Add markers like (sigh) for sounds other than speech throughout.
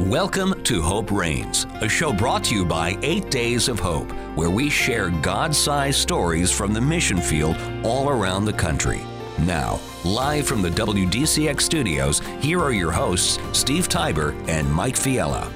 Welcome to Hope Reigns, a show brought to you by Eight Days of Hope, where we share God sized stories from the mission field all around the country. Now, live from the WDCX studios, here are your hosts, Steve Tybor and Mike Fiella.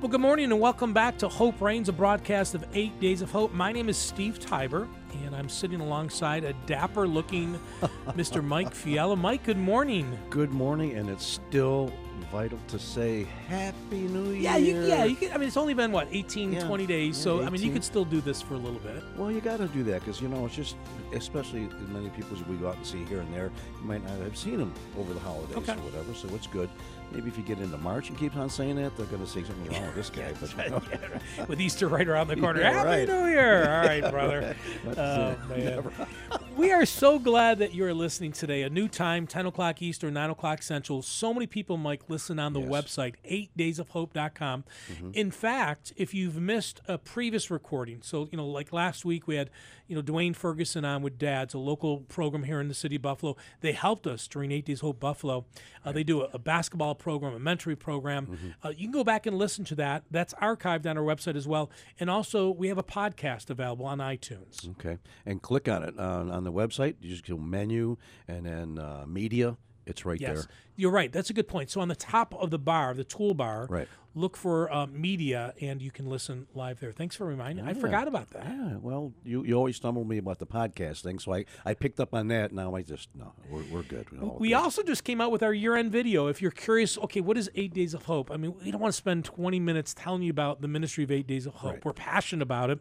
Well, good morning and welcome back to Hope Reigns, a broadcast of Eight Days of Hope. My name is Steve Tybor, and I'm sitting alongside a dapper looking (laughs) Mr. Mike Fiella. Mike, good morning. Good morning, and it's still vital to say Happy New Year. Yeah, you, yeah. You could, I mean, it's only been what 18, Yeah, 20 days, yeah, so I mean, you could still do this for a little bit. Well, you got to do that because you know it's just, especially as many people as we go out and see here and there, you might not have seen them over the holidays Okay. or whatever. So it's good. Maybe if you get into March and keeps on saying that, they're going to say something wrong with this guy. But (laughs) you know, With Easter right around the (laughs) corner. Yeah, Happy right. New Year! All right, (laughs) brother. Oh, uh, man. we are so glad that you're listening today. A new time, 10 o'clock Eastern, 9 o'clock Central. So many people, Mike, listen on the Yes. website, 8daysofhope.com. Mm-hmm. In fact, if you've missed a previous recording, so, you know, like last week we had, you know, Dwayne Ferguson on with Dads, a local program here in the city of Buffalo. They helped us during 8 Days Hope Buffalo. Uh, They do a, a basketball program, a mentoring program. Uh, you can go back and listen to that. That's archived on our website as well. And also, we have a podcast available on iTunes. okay, and click on it on, on the website. You just go menu and then uh, media. It's right Yes, there. You're right. That's a good point. So on the top of the bar, the toolbar, Right. look for uh, media, and you can listen live there. Thanks for reminding. Me. I forgot about that. Yeah, well, you, you always stumble me about the podcast thing, so I, I picked up on that. Now I just no, we're, we're good. We're We good. also just came out with our year-end video. If you're curious, okay, what is Eight Days of Hope? I mean, we don't want to spend 20 minutes telling you about the ministry of Eight Days of Hope. Right. We're passionate about it.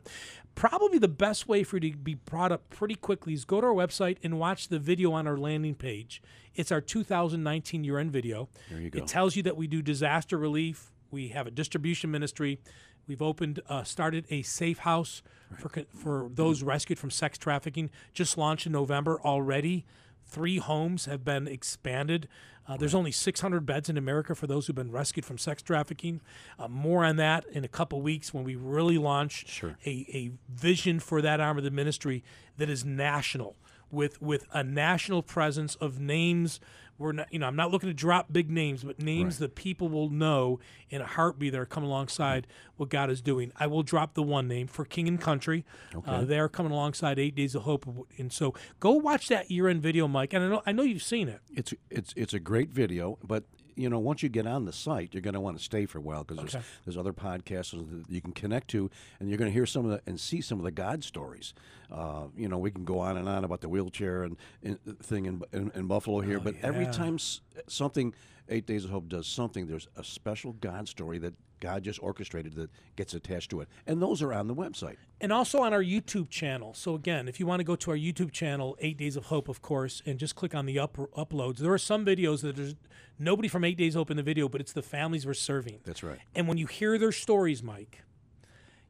Probably the best way for you to be brought up pretty quickly is go to our website and watch the video on our landing page. It's our 2019 year-end video. There you go. It tells you that we do disaster relief. We have a distribution ministry. We've opened, uh, started a safe house for for those rescued from sex trafficking. Just launched in November already. Three homes have been expanded. Uh, there's only 600 beds in America for those who've been rescued from sex trafficking. Uh, more on that in a couple weeks when we really launch Sure. a, a vision for that arm of the ministry that is national with with a national presence of names we're not you know i'm not looking to drop big names but names that people will know in a heartbeat that are coming alongside what god is doing. I will drop the one name for king and country. Uh, they're coming alongside eight days of hope. And so go watch that year-end video mike and i know i know you've seen it. It's it's it's a great video, but you know once you get on the site, you're going to want to stay for a while because Okay. there's there's other podcasts that you can connect to, and you're going to hear some of the and see some of the God stories. Uh, you know, we can go on and on about the wheelchair and, and thing in, in, in Buffalo here, but every time s- something Eight Days of Hope does something, there's a special God story that God just orchestrated that gets attached to it, and those are on the website. and also on our YouTube channel. So again, if you want to go to our YouTube channel, Eight Days of Hope, of course, and just click on the up- uploads, there are some videos that there's nobody from Eight Days of Hope in the video, but it's the families we're serving. That's right. And when you hear their stories, Mike,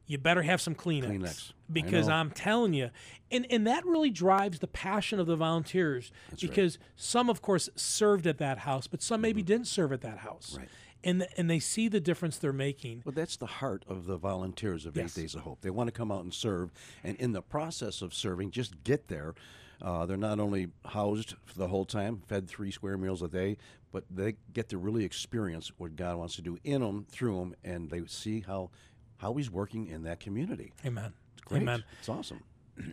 you better have some Kleenex, Kleenex. Because. I'm telling you, and and that really drives the passion of the volunteers. because some, of course, served at that house, but some maybe didn't serve at that house. Mm-hmm. Right. And and they see the difference they're making. Well, that's the heart of the volunteers of Yes. Eight Days of Hope. They want to come out and serve, and in the process of serving, just get there. Uh, they're not only housed for the whole time, fed three square meals a day, but they get to really experience what God wants to do in them, through them, and they see how how He's working in that community. Amen. It's great. Amen. It's awesome.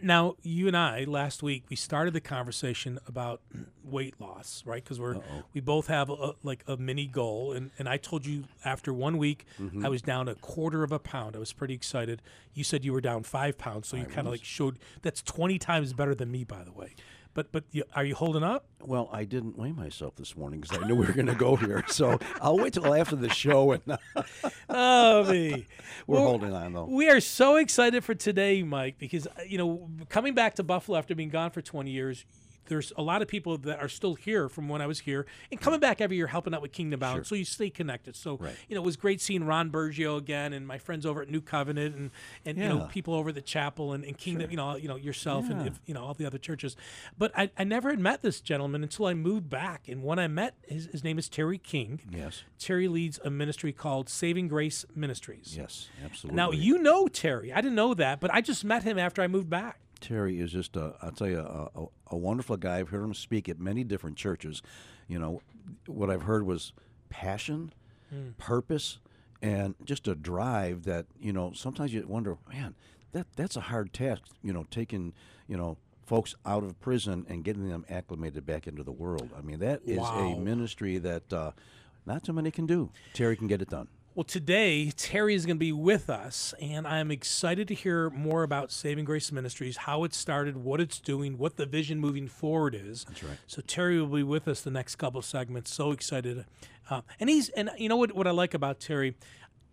Now, you and I last week we started the conversation about weight loss, right? Because we're we both have a, like a mini goal, and and I told you after one week Mm-hmm. I was down a quarter of a pound. I was pretty excited. You said you were down five pounds, so you kind of like showed that's twenty times better than me, by the way. But but you, are you holding up? Well, I didn't weigh myself this morning because I knew we were going to go here, (laughs) so I'll wait till after the show, and (laughs) Oh me. (laughs) we're Well, holding on though. We are so excited for today, Mike, because uh, you know, coming back to Buffalo after being gone for 20 years, there's a lot of people that are still here from when I was here and coming back every year helping out with Kingdom Bound. So you stay connected. So Right. you know, it was great seeing Ron Bergio again and my friends over at New Covenant and and you know people over at the chapel and, and Kingdom, you know, you know yourself and if, you know all the other churches. But I, I never had met this gentleman until I moved back. And when I met his, his name is Terry King. Yes, Terry leads a ministry called Saving Grace Ministries. yes, absolutely. Now you know Terry. I didn't know that, but I just met him after I moved back. Terry is just a, I'll tell you, a, a, a wonderful guy. I've heard him speak at many different churches. You know, what I've heard was passion purpose, and just a drive that you know. Sometimes you wonder, man, that that's a hard task. You know, taking you know folks out of prison and getting them acclimated back into the world. I mean, that is Wow. a ministry that uh, not too many can do. Terry can get it done. Well, today, Terry is going to be with us, and I'm excited to hear more about Saving Grace Ministries, how it started, what it's doing, what the vision moving forward is. That's right. So, Terry will be with us the next couple of segments. So excited. Uh, and he's, and you know what, what I like about Terry?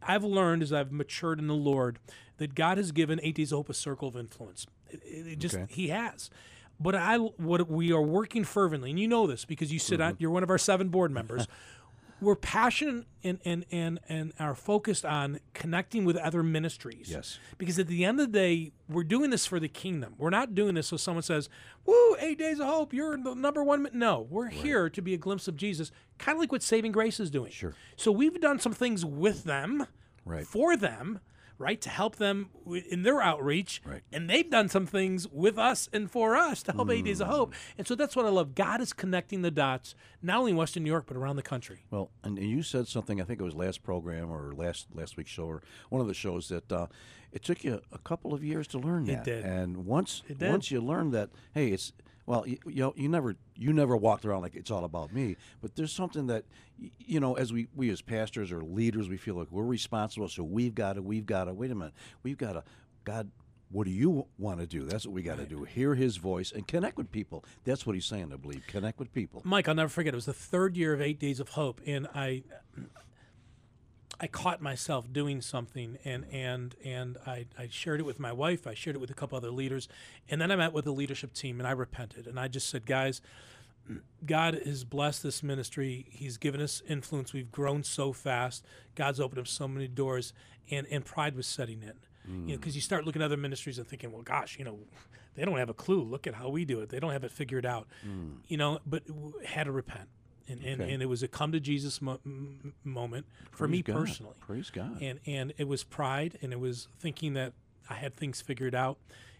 I've learned as I've matured in the Lord that God has given Eight Days of Hope a circle of influence. It, it- just, Okay. He has. But I, what we are working fervently, and you know this because you sit on, you're one of our seven board members. (laughs) we're passionate and, and, and, and are focused on connecting with other ministries. Yes. Because at the end of the day, we're doing this for the kingdom. We're not doing this so someone says, Woo, eight days of hope, you're the number one. No, we're here to be a glimpse of Jesus, kind of like what Saving Grace is doing. Sure. So we've done some things with them, Right. for them, right, to help them wi- in their outreach. Right. And they've done some things with us and for us to help Eight Days of Mm. Hope. And so that's what I love. God is connecting the dots, not only in Western New York, but around the country. Well, and, you said something. I think it was last program or last last week's show or one of the shows that uh, it took you a couple of years to learn that. did. And once It did. once you learn that, hey, it's well, you, you know, you never you never walked around like it's all about me. But there's something that you know, as we we as pastors or leaders, we feel like we're responsible. So we've got to we've got to wait a minute, we've got to God. What do you want to do? That's what we got to do. Hear His voice and connect with people. That's what He's saying. I believe connect with people. Mike, I'll never forget. It was the third year of Eight Days of Hope, and I, I caught myself doing something, and and and I, I shared it with my wife. I shared it with a couple other leaders, and then I met with the leadership team, and I repented, and I just said, guys, God has blessed this ministry. He's given us influence. We've grown so fast. God's opened up so many doors, and and pride was setting in. You know, mm. because you start looking at other ministries and thinking, well, gosh, you know, they don't have a clue. Look at how we do it. They don't have it figured out. Mm. You know, but w- had to repent, and and, Okay. and it was a come to Jesus mo- m- moment for me God. personally Praise God. and and it was pride and it was thinking that I had things figured out.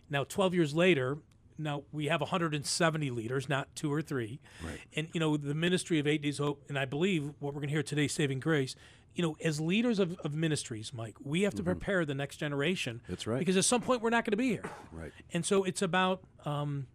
Now, 12 years later, now we have 170 leaders, not two or three. Right. And you know the ministry of Eight Days Hope, and I believe what we're going to hear today, Saving Grace. You know, as leaders of, of ministries, Mike, we have to prepare the next generation. Mm-hmm. That's right. Because at some point we're not going to be here. Right. And so it's about um,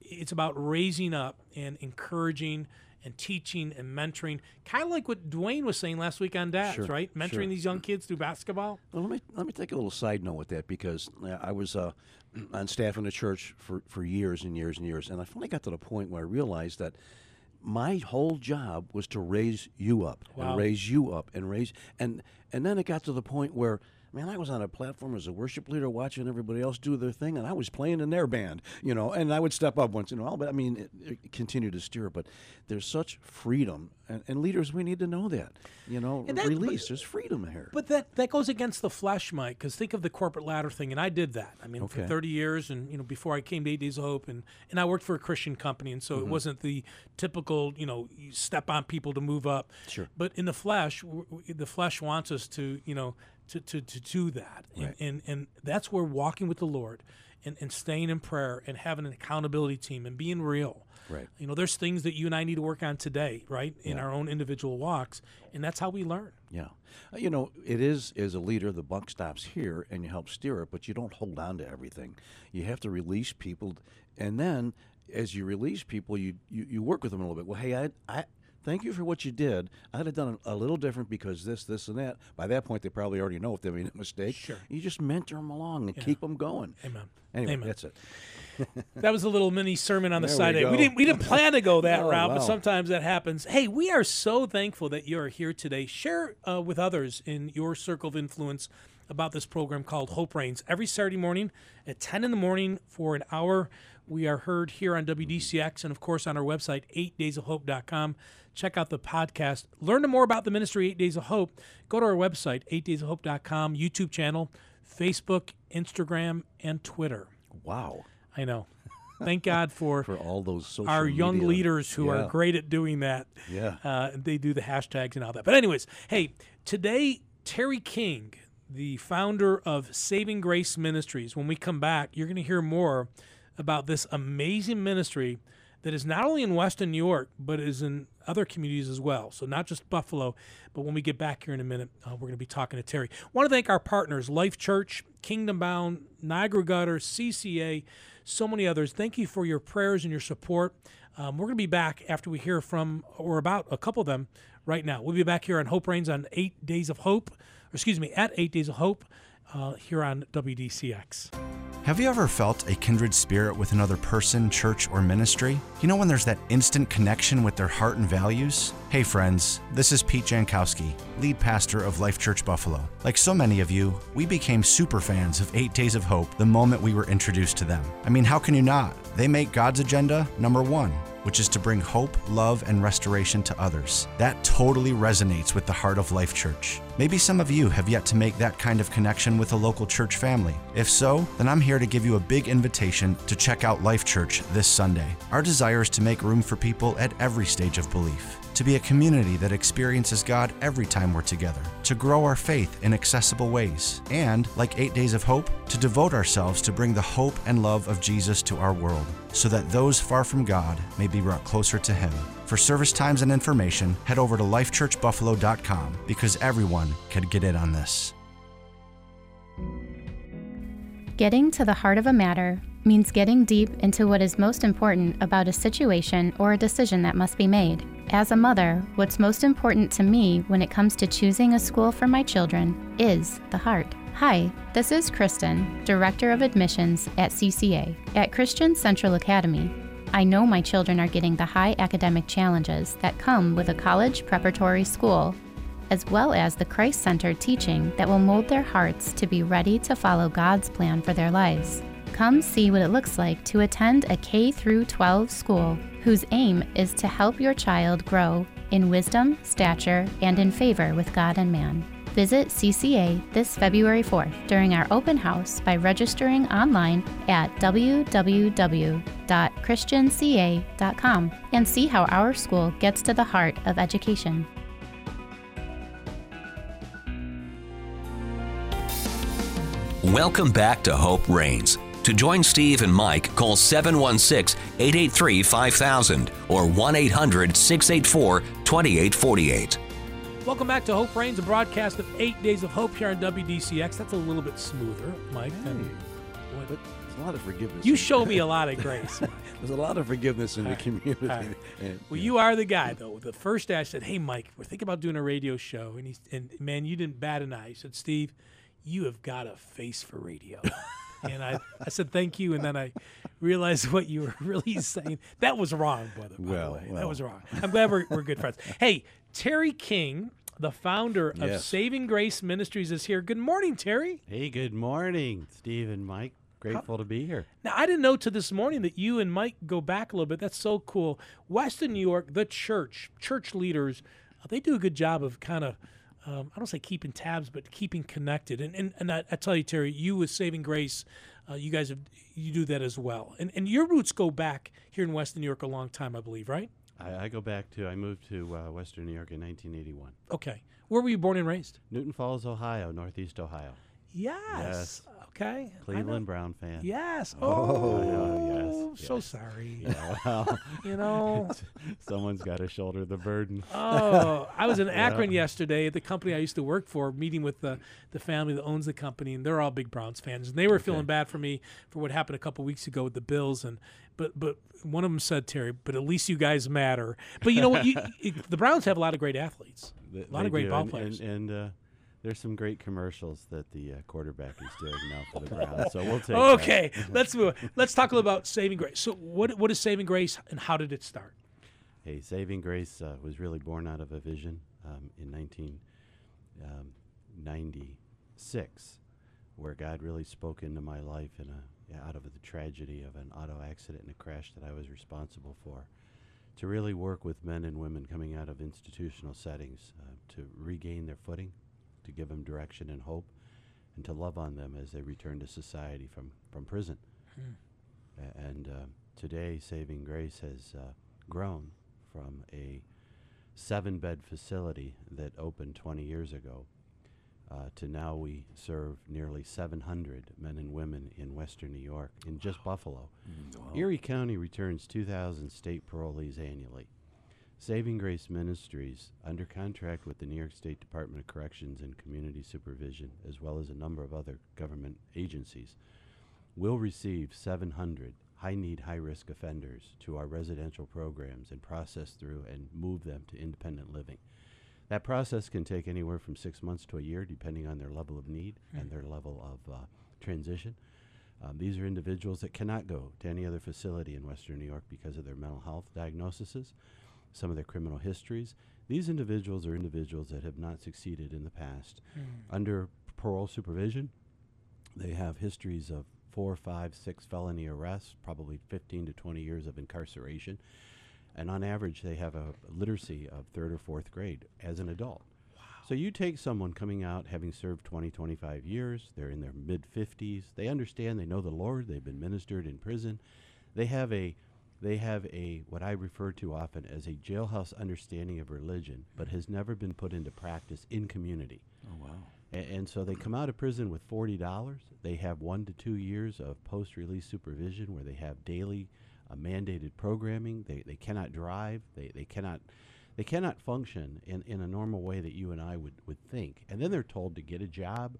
it's about raising up and encouraging and teaching and mentoring, kind of like what Dwayne was saying last week on Dads, Sure, right? Mentoring sure. these young kids through basketball. Well, let me let me take a little side note with that because uh, I was uh, (clears throat) on staff in the church for, for years and years and years, and I finally got to the point where I realized that my whole job was to raise you up Wow. and raise you up and raise and and then it got to the point where man I was on a platform as a worship leader watching everybody else do their thing and I was playing in their band you know and I would step up once in a while but I mean it, it continued to steer but there's such freedom and, and leaders we need to know that you know that- but- release there's freedom here But that, that goes against the flesh, Mike. Because think of the corporate ladder thing, and I did that. I mean, for thirty years, and you know, before I came to Eight Days of Hope, and and I worked for a Christian company, and so it mm-hmm. wasn't the typical, you know, you step on people to move up. Sure. But in the flesh, the flesh wants us to, you know, to to, to do that, and, Right. and and that's where walking with the Lord, and, and staying in prayer, and having an accountability team, and being real. Right. You know, there's things that you and I need to work on today, right, in our own individual walks, and that's how we learn. Yeah. Uh, You know, it is as a leader, the buck stops here and you help steer it, but you don't hold on to everything. You have to release people. And then as you release people, you, you, you work with them a little bit. Well, hey, I, I thank you for what you did. I'd have done a little different because this, this, and that. By that point, they probably already know if they made a mistake. Sure. You just mentor them along and keep them going. Amen. Anyway, Amen. that's it. That was a little mini sermon on the There side. we We, didn't we didn't plan to go that (laughs) Oh, route, but sometimes that happens. Hey, we are so thankful that you are here today. Share uh, with others in your circle of influence about this program called Hope Reigns every Saturday morning at 10 in the morning for an hour. We are heard here on WDCX and of course on our website 8daysofhope.com. Check out the podcast. Learn more about the ministry 8 Days of Hope. Go to our website 8daysofhope.com, YouTube channel, Facebook, Instagram, and Twitter. Wow. I know. Thank God (laughs) for, For all those social our young media- leaders who are great at doing that. Yeah. Uh, they do the hashtags and all that. But, anyways, hey, today, Terry King, the founder of Saving Grace Ministries, when we come back, you're going to hear more about this amazing ministry that is not only in Western New York, but is in other communities as well. So not just Buffalo, but when we get back here in a minute, uh, we're going to be talking to Terry. want to thank our partners, Life Church, Kingdom Bound, Niagara Gutter, CCA, so many others. Thank you for your prayers and your support. Um, we're going to be back after we hear from, or about a couple of them right now. We'll be back here on Hope Reigns on Eight Days of Hope, or excuse me, at Eight Days of Hope uh, here on WDCX. Have you ever felt a kindred spirit with another person, church, or ministry? You know when there's that instant connection with their heart and values? Hey, friends, this is Pete Jankowski, lead pastor of Life Church Buffalo. Like so many of you, we became super fans of Eight Days of Hope the moment we were introduced to them. I mean, how can you not? They make God's agenda number one which is to bring hope, love, and restoration to others. That totally resonates with the heart of Life Church. Maybe some of you have yet to make that kind of connection with a local church family. If so, then I'm here to give you a big invitation to check out Life Church this Sunday. Our desire is to make room for people at every stage of belief to be a community that experiences God every time we're together, to grow our faith in accessible ways, and, like Eight Days of Hope, to devote ourselves to bring the hope and love of Jesus to our world, so that those far from God may be brought closer to Him. For service times and information, head over to lifechurchbuffalo.com because everyone can get in on this. Getting to the heart of a matter means getting deep into what is most important about a situation or a decision that must be made. As a mother, what's most important to me when it comes to choosing a school for my children is the heart. Hi, this is Kristen, Director of Admissions at CCA. At Christian Central Academy, I know my children are getting the high academic challenges that come with a college preparatory school, as well as the Christ centered teaching that will mold their hearts to be ready to follow God's plan for their lives. Come see what it looks like to attend a K 12 school whose aim is to help your child grow in wisdom, stature, and in favor with God and man. Visit CCA this February 4th during our open house by registering online at www.christianca.com and see how our school gets to the heart of education. Welcome back to Hope Reigns. To join Steve and Mike, call 716 883 5000 or 1 800 684 2848. Welcome back to Hope Reigns, a broadcast of Eight Days of Hope here on WDCX. That's a little bit smoother, Mike. Hey, Than But there's a lot of forgiveness. you show me a lot of grace. (laughs) There's a lot of forgiveness in the community. All right. (laughs) And, Well, yeah. you are the guy though. The first day I said, "Hey, Mike, we're thinking about doing a radio show," and he's and man, you didn't bat an eye. He said, "Steve, you have got a face for radio." (laughs) and I, I said, "Thank you," and then I realized (laughs) what you were really (laughs) saying. That was wrong, brother. By Well, the way. that was wrong. I'm glad we're, we're good friends. (laughs) Hey, Terry King, the founder of Yes. Saving Grace Ministries, is here. Good morning, Terry. Hey, good morning, Steve and Mike. Grateful to be here. Now, I didn't know to this morning that you and Mike go back a little bit. That's so cool. Western New York, the church, church leaders, uh, they do a good job of kind of, um, I don't say keeping tabs, but keeping connected. And and, and I, I tell you, Terry, you with Saving Grace, uh, you guys have, you do that as well. And and your roots go back here in Western New York a long time, I believe, right? I, I go back to, I moved to uh, Western New York in 1981. Okay. Where were you born and raised? Newton Falls, Ohio, Northeast Ohio. Yes. Yes. Okay. Cleveland Brown fan. Yes. Oh, Oh, yes, so sorry. (laughs) Yeah, well, (laughs) You know. (laughs) someone's got to shoulder the burden. Oh, I was in Akron yesterday at the company I used to work for, meeting with the, the family that owns the company, and they're all big Browns fans. And they were feeling bad for me for what happened a couple weeks ago with the Bills. And but but one of them said, Terry, but at least you guys matter. But you know what? You, the Browns have a lot of great athletes, Th- a lot of great do, ball and- players. And, and uh, there's some great commercials that the uh, quarterback is doing now for the Browns. So we'll take that. okay, let's move. on. Let's talk a little about Saving Grace. So what what is Saving Grace, and how did it start? Hey, Saving Grace uh, was really born out of a vision um, in 1996, where God really spoke into my life in a, out of the tragedy of an auto accident and a crash that I was responsible for, to really work with men and women coming out of institutional settings uh, to regain their footing, to give them direction and hope, and to love on them as they return to society from, from prison. A- And uh, today, Saving Grace has uh, grown from a seven bed facility that opened 20 years ago uh, to now we serve nearly 700 men and women in western New York, in just Buffalo. Erie County returns 2,000 state parolees annually. Saving Grace Ministries, under contract with the New York State Department of Corrections and Community Supervision, as well as a number of other government agencies, will receive 700 high need, high risk offenders to our residential programs and process through and move them to independent living. That process can take anywhere from six months to a year, depending on their level of need and their level of uh, transition. Um, these are individuals that cannot go to any other facility in Western New York because of their mental health diagnoses, some of their criminal histories. These individuals are individuals that have not succeeded in the past. Hmm. Under parole supervision, they have histories of four, five, six felony arrests, probably 15 to 20 years of incarceration. And on average, they have a literacy of third or fourth grade as an adult. So you take someone coming out having served 20, 25 years, they're in their mid 50s, they understand, they know the Lord, they've been ministered in prison. They have a they have a what I refer to often as a jailhouse understanding of religion, but has never been put into practice in community. Oh wow. And, so they come out of prison with forty dollars. They have one to two years of post-release supervision, where they have daily uh, mandated programming. They, they cannot drive. They, they cannot they cannot function in, in a normal way that you and I would, would think. And then they're told to get a job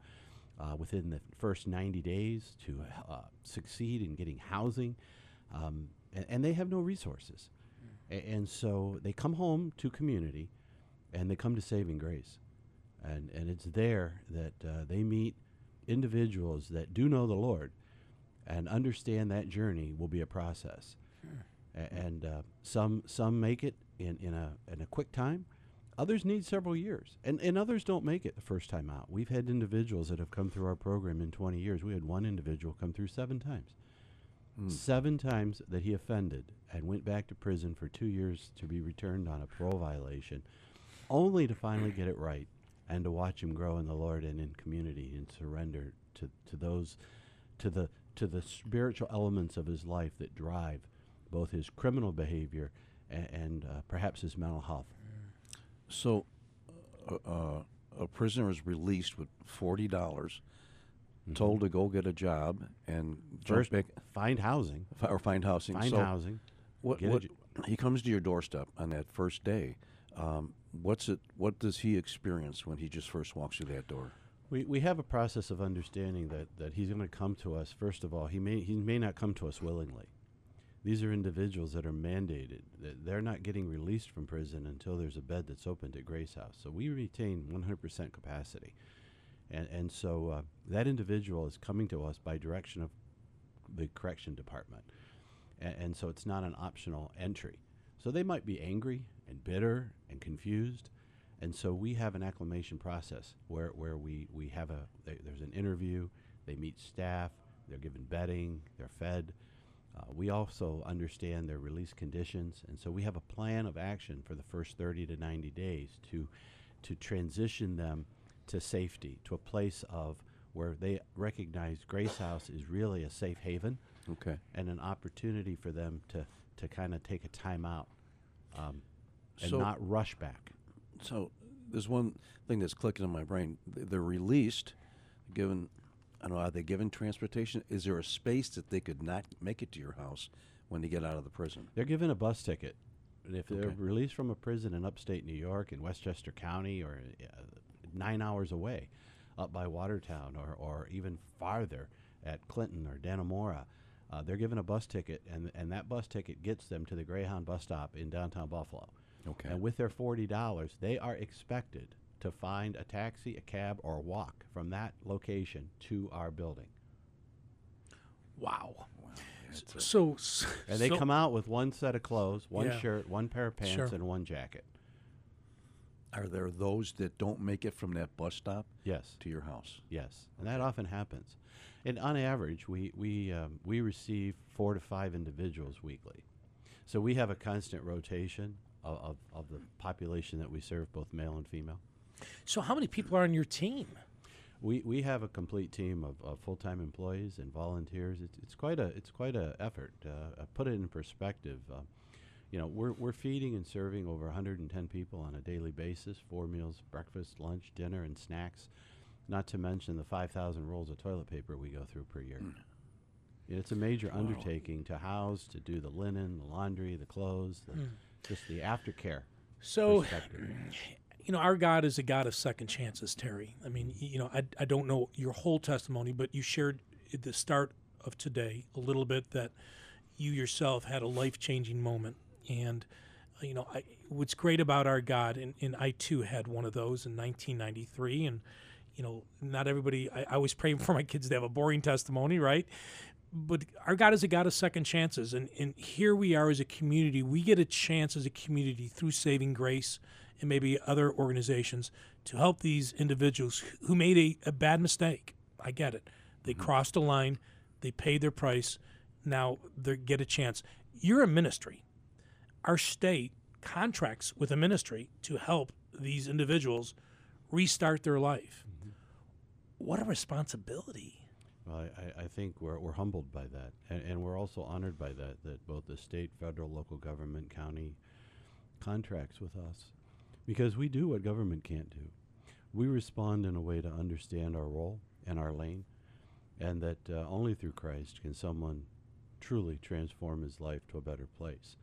uh, within the first ninety days to uh, succeed in getting housing, um, and, and they have no resources. A- and so they come home to community, and they come to Saving Grace and and it's there that uh, they meet individuals that do know the Lord and understand that journey will be a process. A- and uh, some some make it in, in a in a quick time. Others need several years, and and others don't make it the first time out. We've had individuals that have come through our program in 20 years. We had one individual come through seven times, seven times that he offended and went back to prison for two years to be returned on a parole violation, only to finally get it right and to watch him grow in the Lord and in community and surrender to, to those to the to the spiritual elements of his life that drive both his criminal behavior and, and uh, perhaps his mental health. So, uh, uh, a prisoner is released with forty dollars, told to go get a job and First, back find housing, fi- (laughs) or find housing. find so housing. What, what j- he comes to your doorstep on that first day. Um, what's it? What does he experience when he just first walks through that door? We, we have a process of understanding that, that he's going to come to us. First of all, he may he may not come to us willingly. These are individuals that are mandated. That they're not getting released from prison until there's a bed that's opened at Grace House. So we retain 100% capacity, and and so uh, that individual is coming to us by direction of the correction department, and, and so it's not an optional entry. So they might be angry and bitter and confused, and so we have an acclimation process where, where we, we have a there- there's an interview, they meet staff, they're given bedding, they're fed. Uh, we also understand their release conditions, and so we have a plan of action for the first 30 to 90 days to to transition them to safety, to a place of where they recognize Grace House is really a safe haven Okay. and an opportunity for them to, to kind of take a time out um, and So- not rush back. So there's one thing that's clicking in my brain. They're released, given. I don't know. Are they given transportation? Is there a space that they could not make it to your house when they get out of the prison? They're given a bus ticket. And if they're released from a prison in upstate New York, in Westchester County, or uh, nine hours away, up by Watertown, or, or even farther at Clinton or Dannemora, uh, they're given a bus ticket, and, and that bus ticket gets them to the Greyhound bus stop in downtown Buffalo. Okay. And with their $40, they are expected to find a taxi, a cab, or walk from that location to our building. Wow. So, s- And they so- come out with one set of clothes, one Yeah. shirt, one pair of pants, Sure. and one jacket. Are there those that don't make it from that bus stop Yes, to your house? yes, and that often happens. And on average, we we um, we receive four to five individuals weekly, so we have a constant rotation of, of, of the population that we serve, both male and female. So, how many people are on your team? We, we have a complete team of, of full time employees and volunteers. It's, it's quite a it's quite a effort. Uh, uh, put it in perspective. Uh, you know, we're, we're feeding and serving over 110 people on a daily basis, four meals, breakfast, lunch, dinner, and snacks. Not to mention the 5,000 rolls of toilet paper we go through per year. Mm. It's a major undertaking to house, to do the linen, the laundry, the clothes, the, hmm. just the aftercare. So, you know, our God is a God of second chances, Terry. I mean, you know, I, I don't know your whole testimony, but you shared at the start of today a little bit that you yourself had a life changing moment. And, you know, I, what's great about our God, and, and I too had one of those in 1993. And, you know, not everybody, I, I always pray (laughs) for my kids to have a boring testimony, right? but our God is a God of second chances. And, and here we are as a community. We get a chance as a community through Saving Grace and maybe other organizations to help these individuals who made a, a bad mistake. I get it. They mm-hmm. crossed a line, they paid their price. Now they get a chance. You're a ministry. Our state contracts with a ministry to help these individuals restart their life. What a responsibility. Well, I, I- I think we're, we're humbled by that, and, and we're also honored by that, that both the state, federal, local government, county contracts with us, because we do what government can't do. We respond in a way to understand our role and our lane, and that uh, only through Christ can someone truly transform his life to a better place.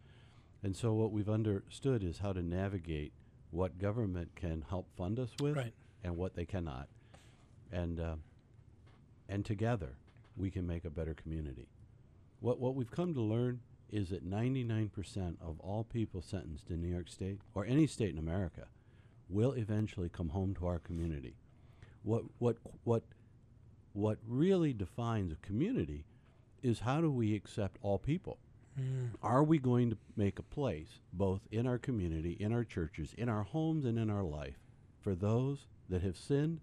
And so, what we've understood is how to navigate what government can help fund us with Right. and what they cannot. And uh, and together we can make a better community. What what we've come to learn is that 99% of all people sentenced in New York State or any state in America will eventually come home to our community. What what what what really defines a community is how do we accept all people? Mm. Are we going to make a place, both in our community, in our churches, in our homes, and in our life, for those that have sinned,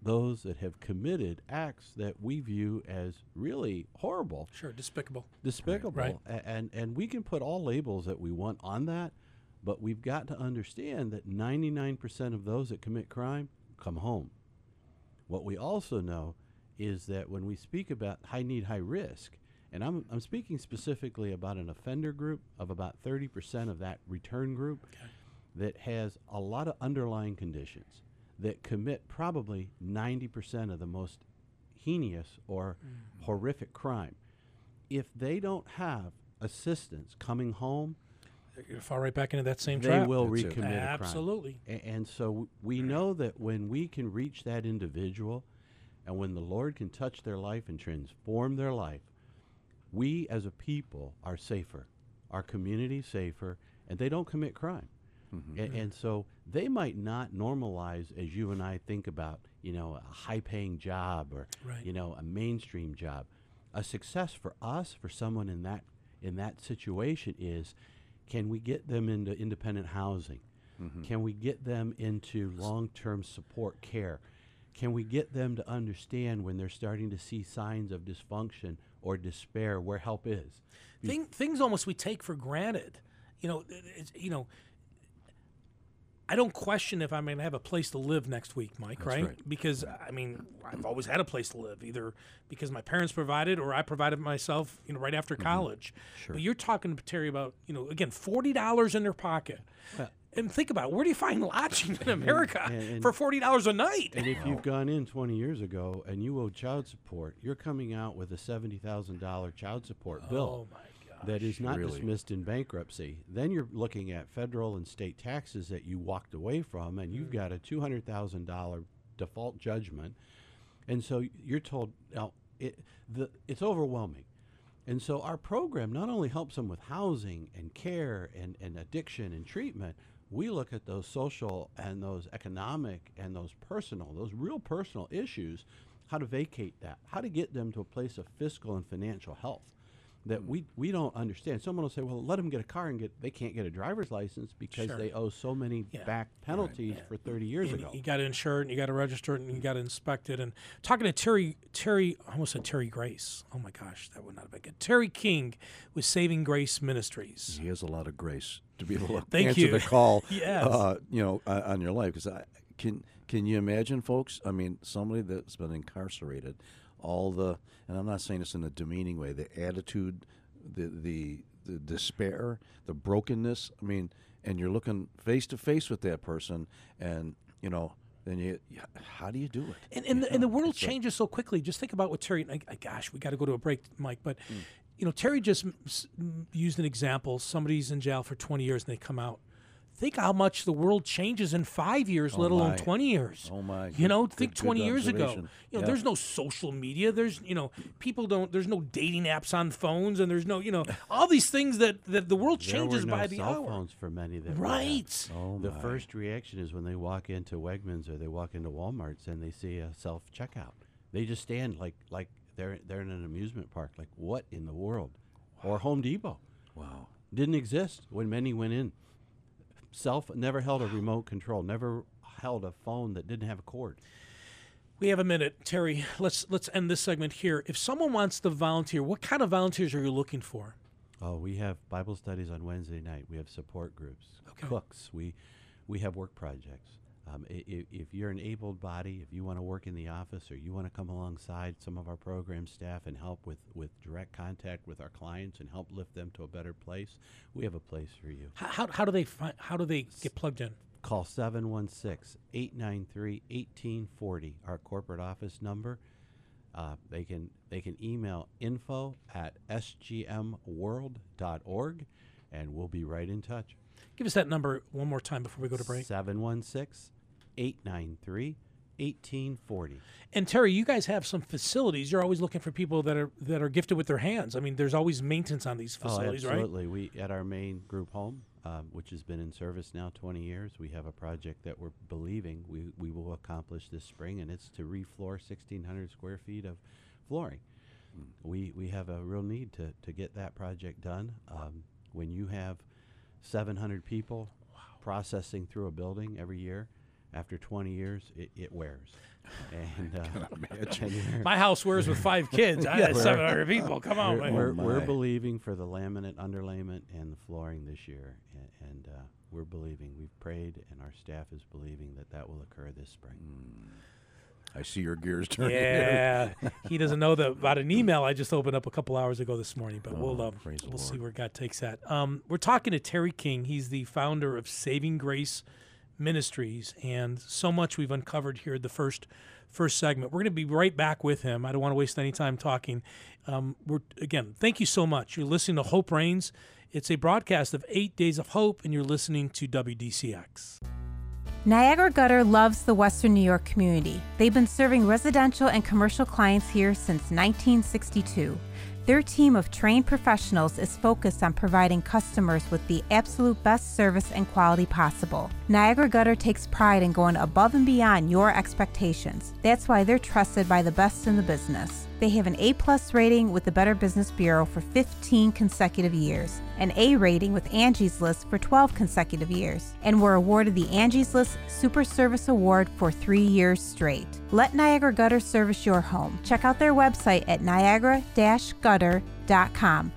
those that have committed acts that we view as really horrible, Sure, despicable. despicable, Right. a- and and we can put all labels that we want on that, but we've got to understand that 99% of those that commit crime come home. What we also know is that when we speak about high need, high risk, and I'm, I'm speaking specifically about an offender group of about 30% of that return group that has a lot of underlying conditions that commit probably 90% of the most heinous or mm. horrific crime. If they don't have assistance coming home, You're gonna fall right back into that same they trap. will That's it. recommit a crime. Absolutely. A- And so we know that when we can reach that individual and when the Lord can touch their life and transform their life, we as a people are safer, our community safer, and they don't commit crime. Mm-hmm. A- And, so they might not normalize as you and I think about, you know, a high paying job or, Right. you know, a mainstream job. A success for us, for someone in that in that situation is can we get them into independent housing? Mm-hmm. Can we get them into long term support care? Can we get them to understand when they're starting to see signs of dysfunction or despair where help is? Thing, things almost we take for granted. You know, it's, you know. I don't question if I'm going to have a place to live next week, Mike. right? right. Because I mean, I've always had a place to live, either because my parents provided or I provided myself. You know, right after Mm-hmm. college. But you're talking to Terry about you know again forty dollars in their pocket. And think about it, where do you find lodging in (laughs) America and- and- for forty dollars a night? And if you've gone in 20 years ago and you owe child support, you're coming out with a $70,000 child support oh bill. oh my god! that is not really. dismissed in bankruptcy. Then you're looking at federal and state taxes that you walked away from, and you've mm. got a two hundred thousand dollar default judgment, and so you're told now it the it's overwhelming. And so our program not only helps them with housing and care and, and addiction and treatment, we look at those social and those economic and those personal, those real personal issues, how to vacate that, how to get them to a place of fiscal and financial health that hmm. we, we don't understand. Someone will say, well, let them get a car and get, they can't get a driver's license because Sure. they owe so many Yeah. back penalties for 30 years And ago. You got to insure it, and you got to register it, and you got to inspect it. And talking to Terry, Terry, I almost said Terry Grace. Oh my gosh, that would not have been good. Terry King with Saving Grace Ministries. He has a lot of grace to be able to Thank answer you. the call. (laughs) Yes. uh, you know, uh, on your life. Because can can you imagine, folks? I mean, somebody that's been incarcerated, all the, and I'm not saying this in a demeaning way. The attitude, the the the despair, the brokenness. I mean, and you're looking face to face with that person, and you know, then you, how do you do it? And, and, the, and the world it's like- changes so quickly. Just think about what Terry. I, I- gosh, we got to go to a break, Mike. But Hmm. You know, Terry just m- s- m- used an example. Somebody's in jail for 20 years and they come out. Think how much the world changes in five years, oh, let alone my. 20 years. Oh, my. You know, good- think good 20 years ago. You know, Yeah. there's no social media. There's you know, people don't. There's no dating apps on phones, and there's no you know (laughs) all these things that that the world There were changes no by the cell hour. phones for many that we. Right. Oh, the my. first reaction is when they walk into Wegmans or they walk into Walmart's and they see a self checkout. They just stand like like they're they're in an amusement park. Like what in the world? Or Home Depot Wow. didn't exist when many went in. Self never held a remote control. Never held a phone that didn't have a cord. We have a minute, Terry. Let's let's end this segment here. If someone wants to volunteer, what kind of volunteers are you looking for? Oh, we have Bible studies on Wednesday night. We have support groups, Okay. cooks. We we have work projects. Um, if, if you're an able body, if you want to work in the office or you want to come alongside some of our program staff and help with, with direct contact with our clients and help lift them to a better place, we have a place for you. How, how, how do they find, how do they get plugged in? Call 716 893 1840, our corporate office number. Uh, they can they can email info at sgmworld.org and we'll be right in touch. Give us that number one more time before we go to break. 716 893 1840. And Terry, you guys have some facilities. You're always looking for people that are that are gifted with their hands. I mean, there's always maintenance on these facilities, oh, right? absolutely. We at our main group home, um, which has been in service now 20 years, we have a project that we're believing we, we will accomplish this spring, and it's to refloor 1,600 square feet of flooring. We we have a real need to to get that project done. Um, when you have 700 people processing through a building every year, after 20 years, it, it wears. (laughs) And, uh, and (laughs) My house wears with five (laughs) kids. I had 700 people. Come on, we're, man. we're, Oh, we're believing for the laminate, underlayment, and the flooring this year, and, and uh, we're believing. We've prayed, and our staff is believing that that will occur this spring. I see your gears (laughs) turning. Yeah, he doesn't know that about an email I just opened up a couple hours ago this morning, but we'll Oh, um, we'll see where God takes that. Um, we're talking to Terry King. He's the founder of Saving Grace Ministries, and so much we've uncovered here. The first first segment. We're going to be right back with him. I don't want to waste any time talking. Um, we're again. Thank you so much. You're listening to Hope Reigns. It's a broadcast of Eight Days of Hope, and you're listening to WDCX. Niagara Gutter loves the Western New York community. They've been serving residential and commercial clients here since 1962. Their team of trained professionals is focused on providing customers with the absolute best service and quality possible. Niagara Gutter takes pride in going above and beyond your expectations. That's why they're trusted by the best in the business. They have an A plus rating with the Better Business Bureau for 15 consecutive years, an A rating with Angie's List for 12 consecutive years, and were awarded the Angie's List Super Service Award for three years straight. Let Niagara Gutter service your home. Check out their website at niagara-gutter.com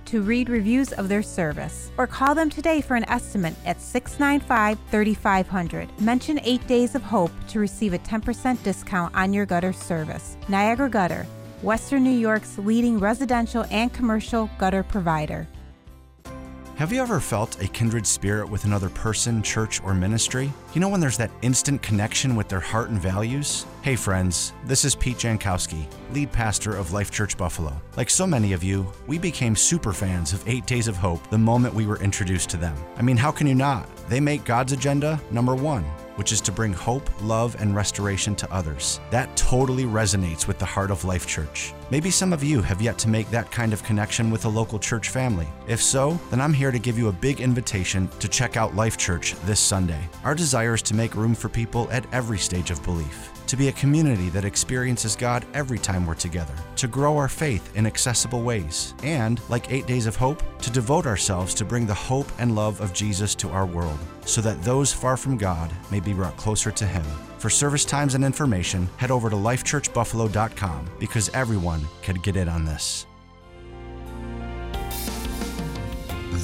to read reviews of their service, or call them today for an estimate at 695 3500. Mention 8 Days of Hope to receive a 10% discount on your gutter service. Niagara Gutter. Western New York's leading residential and commercial gutter provider. Have you ever felt a kindred spirit with another person, church, or ministry? You know when there's that instant connection with their heart and values? Hey friends, this is Pete Jankowski, lead pastor of Life Church Buffalo. Like so many of you, we became super fans of 8 Days of Hope the moment we were introduced to them. I mean, how can you not? They make God's agenda number one which is to bring hope, love, and restoration to others. That totally resonates with the heart of Life Church. Maybe some of you have yet to make that kind of connection with a local church family. If so, then I'm here to give you a big invitation to check out Life Church this Sunday. Our desire is to make room for people at every stage of belief to be a community that experiences God every time we're together, to grow our faith in accessible ways, and, like Eight Days of Hope, to devote ourselves to bring the hope and love of Jesus to our world, so that those far from God may be brought closer to Him. For service times and information, head over to lifechurchbuffalo.com because everyone can get in on this.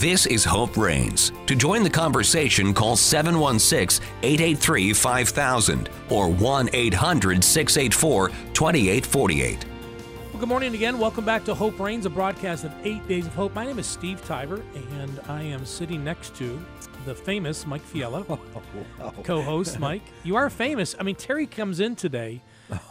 This is Hope Reigns. To join the conversation, call 716 883 5000 or 1 800 684 2848. Well, good morning again. Welcome back to Hope Reigns, a broadcast of Eight Days of Hope. My name is Steve Tybor, and I am sitting next to the famous Mike Fiella, (laughs) Oh, wow. co-host. Mike, you are famous. I mean, Terry comes in today.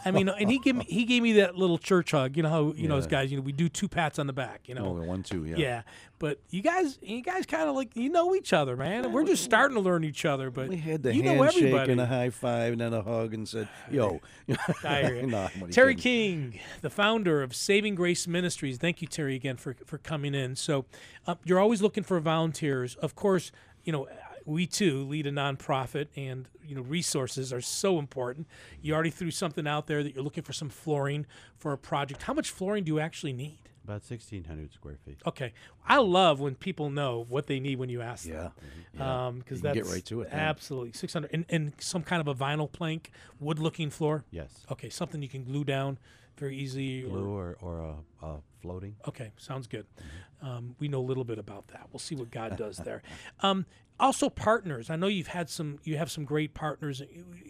I mean, and he gave me he gave me that little church hug. You know how you know as Yeah. guys, you know, we do two pats on the back. You know, Oh, one, two, yeah. yeah. But you guys, you guys kind of like you know each other, man. We're just starting to learn each other. But We had the you know handshake everybody. and a high five and then a hug and said, "Yo." (laughs) (laughs) Nah, Terry. King, the founder of Saving Grace Ministries. Thank you, Terry, again for for coming in. So, uh, you're always looking for volunteers. Of course, you know we too lead a nonprofit, and you know resources are so important. You already threw something out there that you're looking for some flooring for a project. How much flooring do you actually need? About 1,600 square feet. Okay, I love when people know what they need when you ask them. Yeah. Um, because can that's get right to it, yeah. Absolutely, six hundred and, and some kind of a vinyl plank, wood-looking floor. Yes. Okay, something you can glue down very easy. Glue Or, or, or a, a floating. okay, sounds good. Um, we know a little bit about that. We'll see what God (laughs) does there. Um, also, partners. I know you've had some. You have some great partners.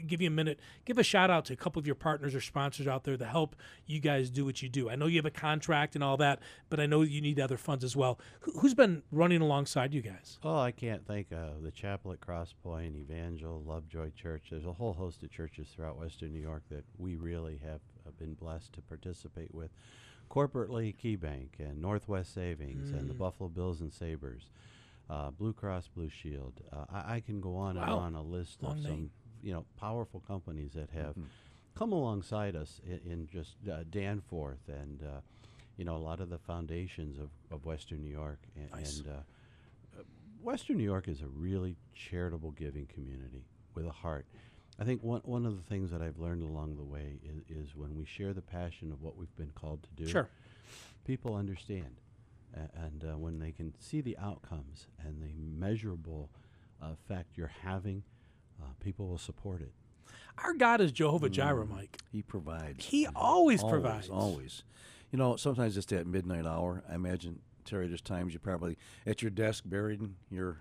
Give you a minute. Give a shout out to a couple of your partners or sponsors out there to help you guys do what you do. I know you have a contract and all that, but I know you need other funds as well. Who, who's been running alongside you guys? Oh, I can't think of the chapel at Cross Point, Evangel, Lovejoy Church. There's a whole host of churches throughout Western New York that we really have uh, been blessed to participate with. Corporately, KeyBank and Northwest Savings and the Buffalo Bills and Sabres, uh, Blue Cross Blue Shield. Uh, I, I can go on and on a list Long of name. some you know powerful companies that have come alongside us in, in just uh, Danforth and uh, you know a lot of the foundations of, of Western New York and, Nice. and uh, Western New York is a really charitable giving community with a heart. I think one, one of the things that I've learned along the way is, is when we share the passion of what we've been called to do, Sure. people understand. A- and uh, when they can see the outcomes and the measurable effect you're having, uh, people will support it. Our God is Jehovah Jireh, Mm. Mike. He provides. He always, provides. Always. You know, sometimes it's that midnight hour. I imagine, Terry, there's times you're probably at your desk buried in your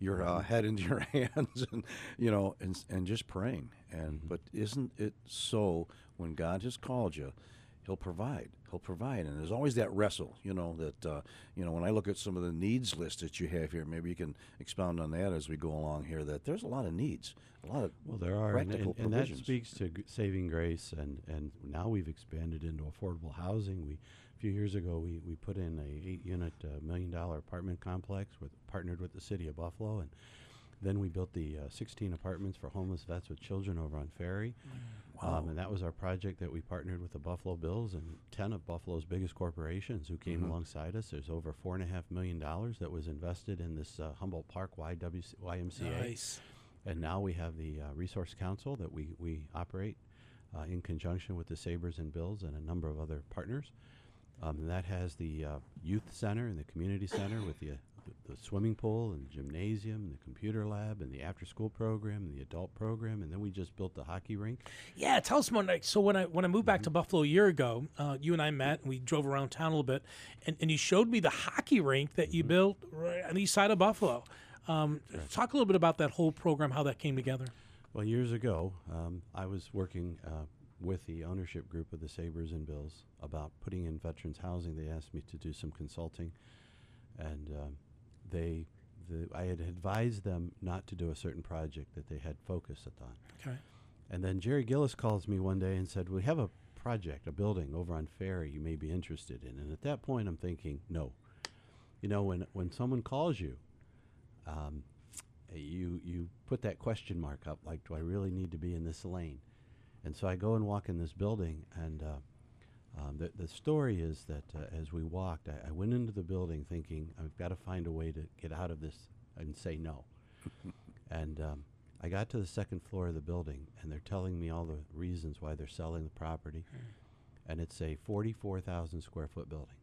your uh, head into your (laughs) hands and you know and and just praying. And Mm-hmm. but isn't it so when God has called you he'll provide he'll provide. And there's always that wrestle you know that uh, you know when I look at some of the needs list that you have here maybe you can expound on that as we go along here that there's a lot of needs a lot of Well, there are, and, practical and, and that speaks to g- saving grace, and, and now we've expanded into affordable housing. We few years ago we, we put in a eight unit uh, million dollar apartment complex with partnered with the city of Buffalo, and then we built the uh, 16 apartments for homeless vets with children over on Ferry. Um, and that was our project that we partnered with the Buffalo Bills and 10 of Buffalo's biggest corporations who came alongside us. There's over four and a half million dollars that was invested in this uh, Humboldt Park YWC, YMCA. Nice. And now we have the uh, Resource Council that we, we operate uh, in conjunction with the Sabres and Bills and a number of other partners. Um, and that has the uh, youth center and the community center with the, uh, the, swimming pool and the gymnasium, and the computer lab, and the after school program, and the adult program. And then we just built the hockey rink. Yeah, tell us more. Like, so when I when I moved back to Buffalo a year ago, uh, you and I met and we drove around town a little bit, and, and you showed me the hockey rink that you built right on the east side of Buffalo. Um, Talk a little bit about that whole program, how that came together. Well, years ago, um, I was working uh, with the ownership group of the Sabres and Bills about putting in veterans housing. They asked me to do some consulting, and um, they, the, I had advised them not to do a certain project that they had focused on. Okay. And then Jerry Gillis calls me one day and said, "We have a project, a building over on Ferry you may be interested in." And at that point, I'm thinking, no. You know, when when someone calls you, um, you you put that question mark up, like, do I really need to be in this lane? And so I go and walk in this building, and uh, um, the the story is that uh, as we walked, I, I went into the building thinking, I've got to find a way to get out of this and say no. (laughs) and um, I got to the second floor of the building, and they're telling me all the reasons why they're selling the property, and it's a forty-four thousand square foot building.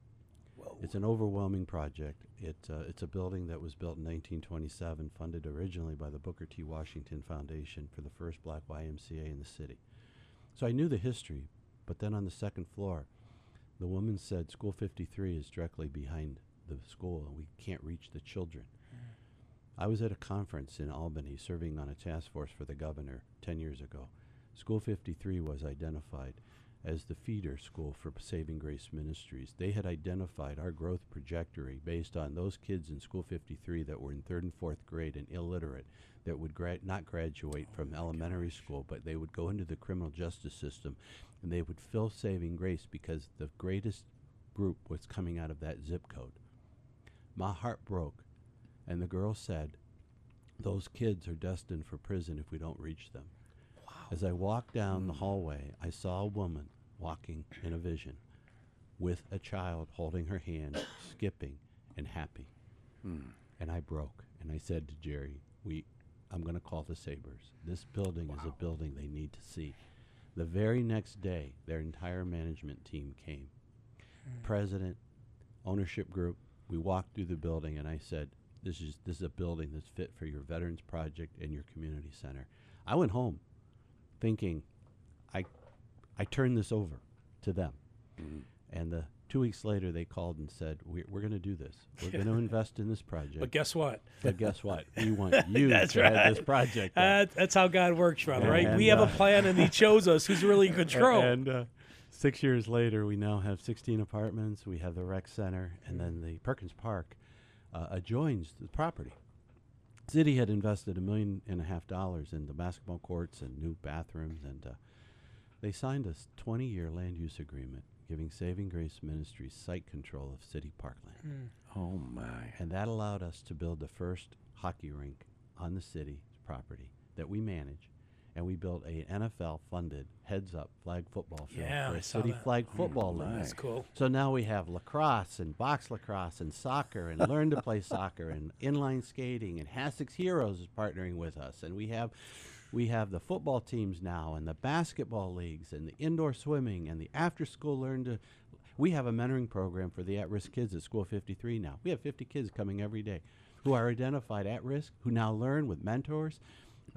It's an overwhelming project. It, uh, it's a building that was built in 1927, funded originally by the Booker T. Washington Foundation for the first black YMCA in the city. So I knew the history, but then on the second floor, the woman said School 53 is directly behind the school and we can't reach the children. I was at a conference in Albany serving on a task force for the governor 10 years ago. School 53 was identified as the feeder school for Saving Grace Ministries. They had identified our growth trajectory based on those kids in School 53 that were in third and fourth grade and illiterate that would gra- not graduate oh from elementary school, but they would go into the criminal justice system and they would fill Saving Grace because the greatest group was coming out of that zip code. My heart broke, and the girl said, Those kids are destined for prison if we don't reach them. As I walked down the hmm. hallway, I saw a woman walking in a vision with a child holding her hand, skipping and happy. Hmm. And I broke and I said to Jerry, "We I'm going to call the Sabres. This building is a building they need to see." The very next day, their entire management team came. Hmm. President, ownership group, we walked through the building and I said, this is this is a building that's fit for your veterans project and your community center. I went home thinking I I turned this over to them. And the two weeks later they called and said, We're, we're going to do this. We're (laughs) going to invest in this project. But guess what? But guess what? We (laughs) want you That's to right. have this project. Uh, that's how God works, brother, right? we And, have a uh, plan and He chose us. Who's really in (laughs) control? And uh, six years later, we now have 16 apartments. We have the rec center, and then the Perkins Park uh, adjoins the property. City had invested a million and a half dollars in the basketball courts and new bathrooms, and uh, they signed a 20-year land use agreement giving Saving Grace Ministries site control of city parkland. Oh my. And that allowed us to build the first hockey rink on the city property that we manage. And we built a NFL funded heads up flag football field Yeah, for I a city that. flag hmm. football league. That's cool. So now we have lacrosse and box lacrosse and soccer and learn to play (laughs) soccer and inline skating and Hasek's Heroes is partnering with us and we have we have the football teams now and the basketball leagues and the indoor swimming and the after school learn to we have a mentoring program for the at-risk kids at school 53 now. We have 50 kids coming every day who are identified at risk who now learn with mentors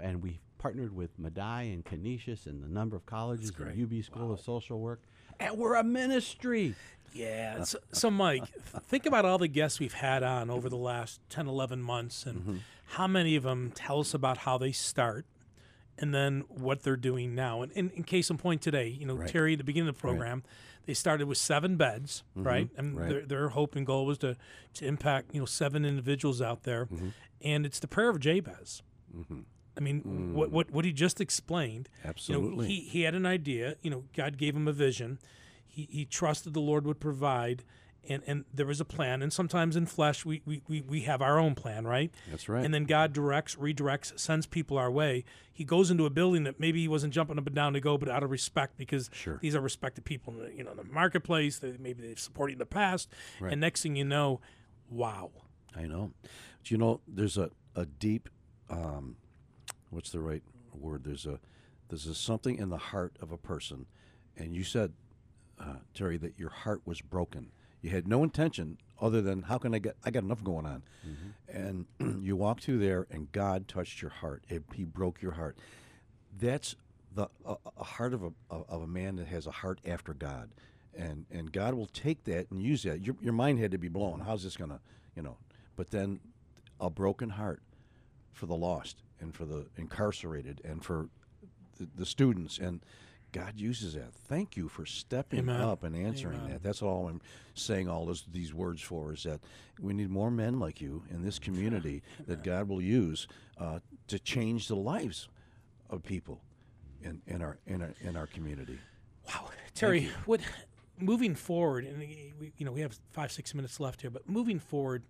and we partnered with Medaille and Canisius and the number of colleges and UB School of Social Work and we're a ministry. Yeah. So, so, Mike, think about all the guests we've had on over the last 10, 11 months and mm-hmm. how many of them tell us about how they start and then what they're doing now. And in, case in point today, you know, Terry, at the beginning of the program, they started with seven beds, mm-hmm. right? And Right. Their, their hope and goal was to, to impact, you know, seven individuals out there. Mm-hmm. And it's the prayer of Jabez. I mean, what, what what he just explained. You know, Absolutely. he he had an idea. You know, God gave him a vision. He he trusted the Lord would provide, and and there was a plan. And sometimes in flesh, we we we, we have our own plan, right? That's right. And then God directs, redirects, sends people our way. He goes into a building that maybe he wasn't jumping up and down to go, but out of respect because Sure. these are respected people in the, you know the marketplace. That maybe they've supported in the past, Right. and next thing you know, wow. I know. But you know, there's a, a deep, um, what's the right word? There's a there's a something in the heart of a person, and you said, uh, Terry, that your heart was broken. You had no intention other than how can I get? I got enough going on, and (clears throat) you walked through there, and God touched your heart. It, he broke your heart. That's the a, a heart of a of a man that has a heart after God, and and God will take that and use that. Your your mind had to be blown. How's this gonna, you know? But then, a broken heart for the lost and for the incarcerated and for the, the students and. God uses that. Thank you for stepping Amen. up and answering that. That's all I'm saying. All this, these words for is that we need more men like you in this community (laughs) that God will use uh, to change the lives of people in, in our in our in our community. Wow, Terry, what moving forward, and we, you know we have five six minutes left here, but moving forward,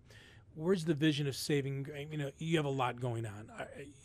where's the vision of saving? You know, you have a lot going on.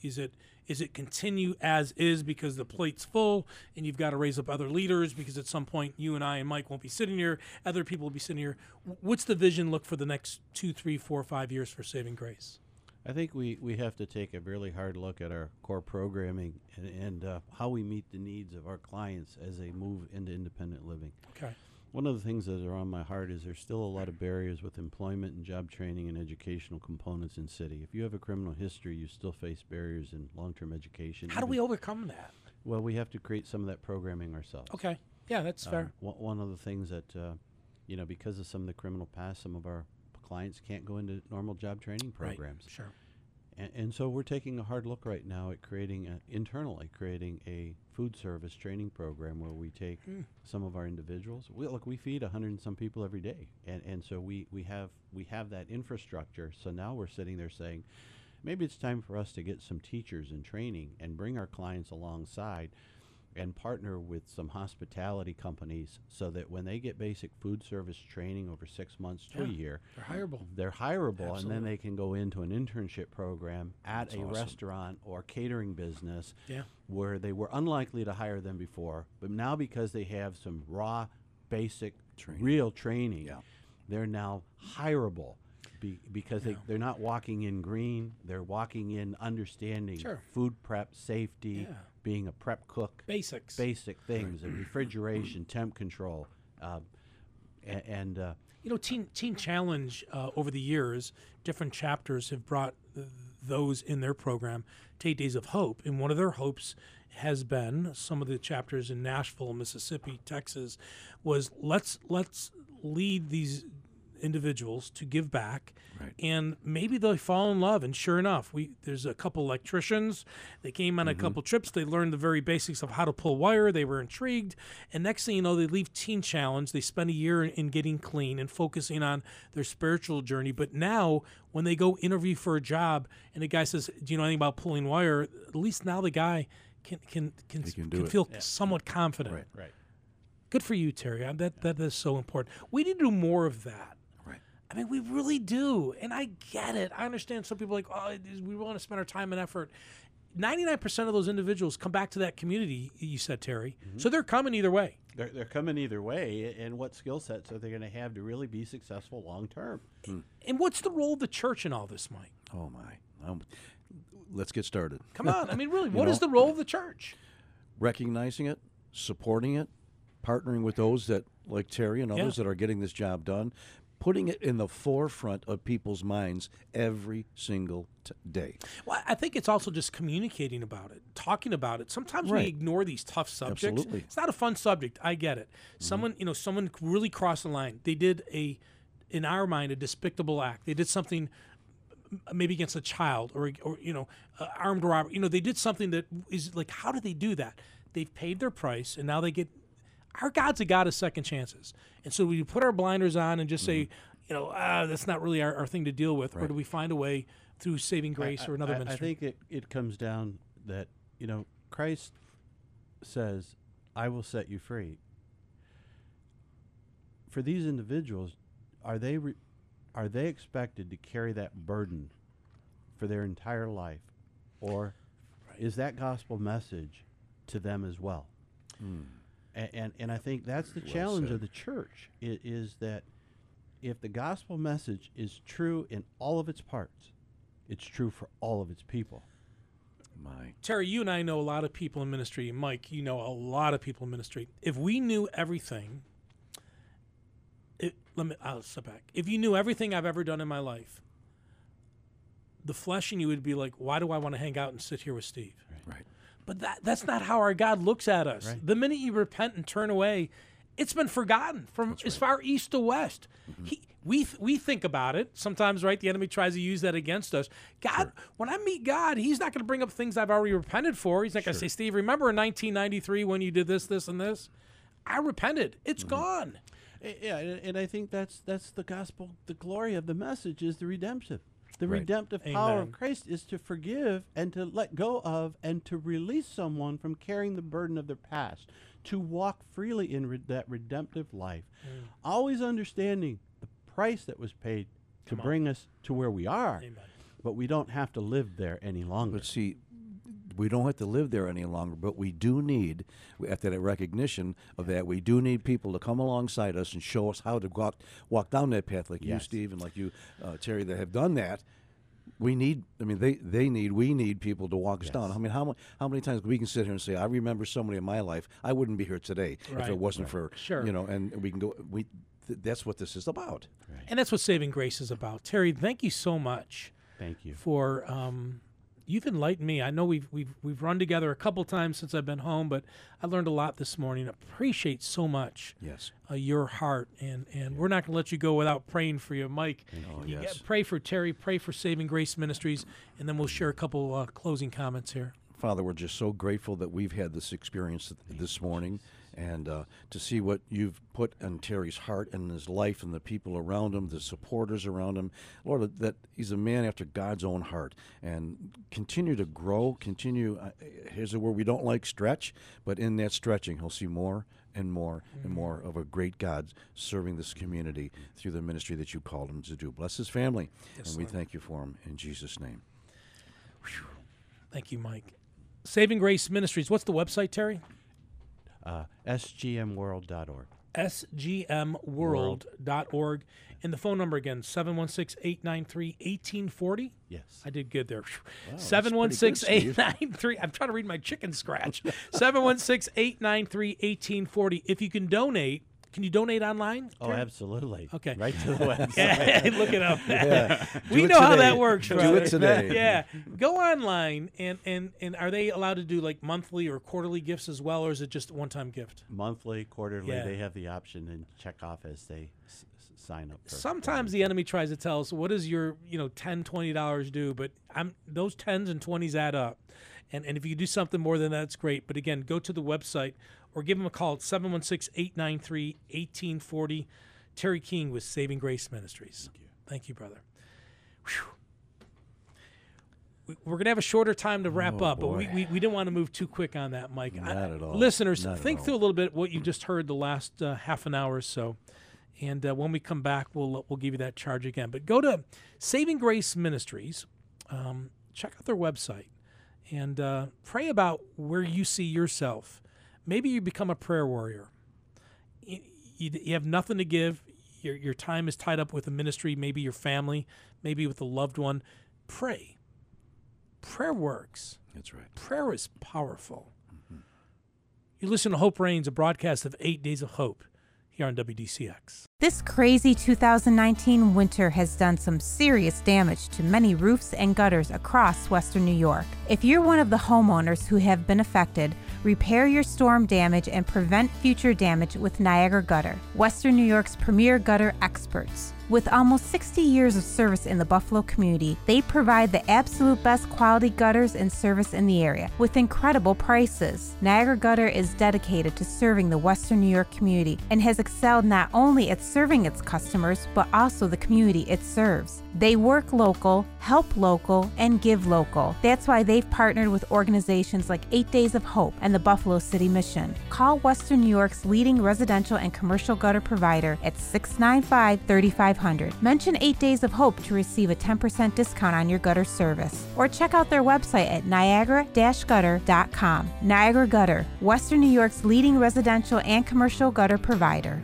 Is it is it continue as is because the plate's full, and you've got to raise up other leaders because at some point you and I and Mike won't be sitting here, other people will be sitting here. What's the vision look for the next two, three, four, five years for Saving Grace? I think we, we have to take a really hard look at our core programming and, and uh, how we meet the needs of our clients as they move into independent living. Okay. One of the things that are on my heart is there's still a lot of barriers with employment and job training and educational components in city. If you have a criminal history, you still face barriers in long-term education. How do we overcome that? Well, we have to create some of that programming ourselves. Okay. Yeah, that's Um, fair. one- one of the things that, uh, you know, because of some of the criminal past, some of our clients can't go into normal job training programs. Right. Sure. And, and so we're taking a hard look right now at creating a, internally creating a food service training program where we take hmm. some of our individuals. We, look, we feed a hundred and some people every day, and and so we we have we have that infrastructure. So now we're sitting there saying, maybe it's time for us to get some teachers in training and bring our clients alongside and partner with some hospitality companies so that when they get basic food service training over six months to a year, They're hireable. they're hireable, and then they can go into an internship program at That's a awesome. restaurant or catering business Yeah. where they were unlikely to hire them before, but now because they have some raw, basic, Training. real training, Yeah. they're now hireable. Be, because they, they're not walking in green, they're walking in understanding Sure. food prep, safety, Yeah. being a prep cook, Basics. basic things, and refrigeration, temp control, um, a- and uh, You know, Teen Teen Challenge uh, over the years, different chapters have brought those in their program to Eight Days of Hope, and one of their hopes has been some of the chapters in Nashville, Mississippi, Texas, was let's let's lead these individuals to give back. Right. and maybe they'll fall in love and sure enough we there's a couple electricians. They came on a mm-hmm. couple trips. They learned the very basics of how to pull wire. They were intrigued. And next thing you know they leave teen challenge. They spend a year in, in getting clean and focusing on their spiritual journey. But now when they go interview for a job and the guy says do you know anything about pulling wire? At least now the guy can can can, He can do it. feel somewhat confident. Right. right. good for you terry. That that is so important. We need to do more of that. Right. I mean, we really do, and I get it. I understand some people are like, oh, it is- we want to spend our time and effort. Ninety-nine percent of those individuals come back to that community. You said, Terry, so they're coming either way. They're, they're coming either way, and what skill sets are they going to have to really be successful long term? And what's the role of the church in all this, Mike? Oh my. Um, let's get started. Come on, I mean, really, (laughs) what know? is the role of the church? Recognizing it, supporting it, partnering with those that, like Terry and Yeah. others, that are getting this job done, putting it in the forefront of people's minds every single t- day. Well, I think it's also just communicating about it, talking about it. Sometimes we ignore these tough subjects. Absolutely. It's not a fun subject. I get it. Someone, you know, someone really crossed the line. They did a, in our mind, a despicable act. They did something maybe against a child or, or you know, uh, armed robbery. You know, they did something that is like, how did they do that? They've paid their price, and now they get. Our God's a God of second chances, and so we put our blinders on and just say, you know, ah, that's not really our, our thing to deal with, or do we find a way through saving grace or another I, I think it, it comes down that, you know, Christ says, I will set you free. For these individuals, are they re- are they expected to carry that burden for their entire life, or is that gospel message to them as well? A- And, and I think that's the challenge of the church i- is that if the gospel message is true in all of its parts, it's true for all of its people. My. Terry, you and I know a lot of people in ministry. Mike, you know a lot of people in ministry. If we knew everything, it, let me. I'll step back. If you knew everything I've ever done in my life, the flesh in you would be like, "Why do I want to hang out and sit here with Steve?" Right. But that that's not how our God looks at us. The minute you repent and turn away, it's been forgotten from as far east to west. He, we th- we think about it sometimes, right? The enemy tries to use that against us. God, when I meet God, He's not going to bring up things I've already repented for. He's not going to say, "Steve, remember in 1993 when you did this, this, and this? I repented. It's gone." Eh, Yeah, and, and I think that's that's the gospel. The glory of the message is the redemptive. The Right. redemptive power of Christ is to forgive and to let go of and to release someone from carrying the burden of their past, to walk freely in re- that redemptive life, Mm. always understanding the price that was paid to on. bring us to where we are. Amen. But we don't have to live there any longer. But see, we don't have to live there any longer, but we do need, after that recognition of that, we do need people to come alongside us and show us how to walk, walk down that path, like you, Yes. Steve, and like you, uh, Terry, that have done that. We need, I mean, they, they need, we need people to walk us down. I mean, how, mu- how many times we can sit here and say, I remember somebody in my life, I wouldn't be here today if Right. it wasn't for, Sure. you know, and we can go, we, th- that's what this is about. And that's what saving grace is about. Terry, thank you so much. Thank you. for um, you've enlightened me. I know we've we've we've run together a couple times since I've been home, but I learned a lot this morning. Appreciate so much Yes. uh, your heart, and and we're not going to let you go without praying for you, Mike. Oh, You yes. get- pray for Terry. Pray for Saving Grace Ministries, and then we'll share a couple uh, closing comments here. Father, we're just so grateful that we've had this experience this morning and uh, to see what you've put in Terry's heart and his life and the people around him, the supporters around him. Lord, that he's a man after God's own heart and continue to grow, continue. Uh, here's a word we don't like stretch, but in that stretching, he'll see more and more and more of a great God serving this community through the ministry that you called him to do. Bless his family, and we thank you for him in Jesus' name. Thank you, Mike. Saving Grace Ministries. What's the website, Terry? Uh, sgmworld.org. sgmworld.org. And the phone number again, 716 893 1840. Yes. I did good there. that's Seven one six pretty eight good, nine three. I'm trying to read my chicken scratch. (laughs) Seven one six eight nine three eighteen forty. If you can donate, can you donate online? Oh, absolutely. Okay. Right to the (laughs) website. Yeah, look it up. (laughs) Do we know how that works, Do brother. it today. Yeah, go online and and and are they allowed to do like monthly or quarterly gifts as well, or is it just a one-time gift? Monthly, quarterly, Yeah. they have the option and check off as they s- sign up. For Sometimes the enemy tries to tell us what does your you know 10 20 dollars do, but I'm those tens and twenties add up, and and if you do something more than that, it's great. But again, go to the website or give them a call at 716-893-1840. Terry King with Saving Grace Ministries. Thank you, Thank you, brother. Whew. We- We're gonna have a shorter time to wrap Oh, up, but we, we, we didn't want to move too quick on that, Mike. I- Not at all. Listeners, Not think all. through a little bit what you just heard the last uh, half an hour or so. And uh, when we come back, we'll we'll give you that charge again. But go to Saving Grace Ministries, um, check out their website, and uh, pray about where you see yourself. Maybe you become a prayer warrior. You, you, you have nothing to give. Your your time is tied up with a ministry, maybe your family, maybe with a loved one. Pray. Prayer works. That's right. Prayer is powerful. Mm-hmm. You listen to Hope Reigns, a broadcast of Eight Days of Hope here on WDCX. This crazy 2019 winter has done some serious damage to many roofs and gutters across Western New York. If you're one of the homeowners who have been affected, repair your storm damage and prevent future damage with Niagara Gutter, Western New York's premier gutter experts. With almost 60 years of service in the Buffalo community, they provide the absolute best quality gutters and service in the area with incredible prices. Niagara Gutter is dedicated to serving the Western New York community and has excelled not only at serving its customers, but also the community it serves. They work local, help local, and give local. That's why they've partnered with organizations like Eight Days of Hope and the Buffalo City Mission. Call Western New York's leading residential and commercial gutter provider at 695 3500. Mention 8 Days of Hope to receive a 10% discount on your gutter service. Or check out their website at niagara gutter.com. Niagara Gutter, Western New York's leading residential and commercial gutter provider.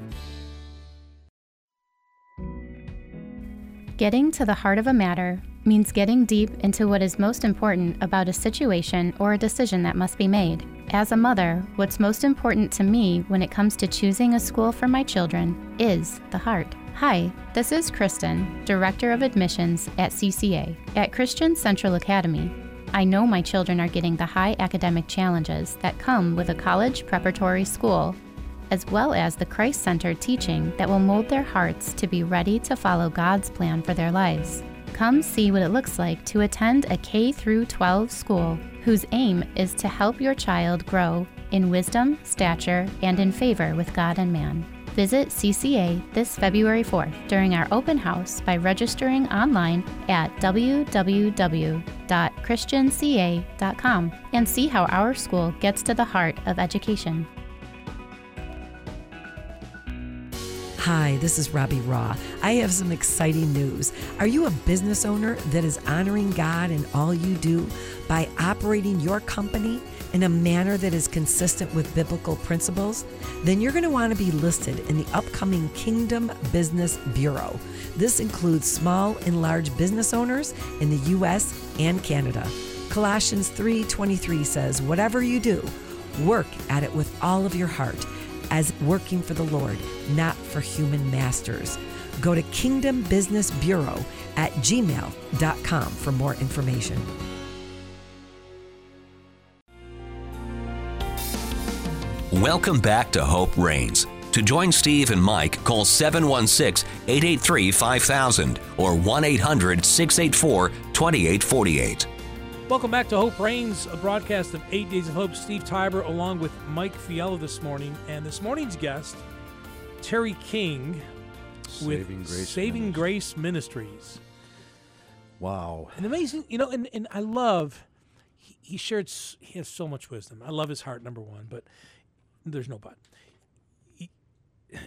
Getting to the heart of a matter means getting deep into what is most important about a situation or a decision that must be made. As a mother, what's most important to me when it comes to choosing a school for my children is the heart. Hi, this is Kristen, Director of Admissions at CCA. At Christian Central Academy, I know my children are getting the high academic challenges that come with a college preparatory school as well as the Christ centered teaching that will mold their hearts to be ready to follow God's plan for their lives. Come see what it looks like to attend a K through 12 school whose aim is to help your child grow in wisdom, stature, and in favor with God and man. Visit CCA this February 4th during our open house by registering online at www.christianca.com and see how our school gets to the heart of education. Hi, this is Robbie Raw. I have some exciting news. Are you a business owner that is honoring God in all you do by operating your company in a manner that is consistent with biblical principles? Then you're going to want to be listed in the upcoming Kingdom Business Bureau. This includes small and large business owners in the US and Canada. Colossians 3:23 says, "Whatever you do, work at it with all of your heart." as working for the Lord, not for human masters. Go to Kingdom Business Bureau at gmail.com for more information. Welcome back to Hope Reigns. To join Steve and Mike, call 716 883 5000 or 1 800 684 2848. Welcome back to Hope Reigns, a broadcast of Eight Days of Hope. Steve Tybor along with Mike Fiella this morning. And this morning's guest, Terry King with Saving Grace Saving Ministries. Grace Ministries. Wow. And amazing, you know, and, and I love, he, he shared, he has so much wisdom. I love his heart, number one, but there's no but.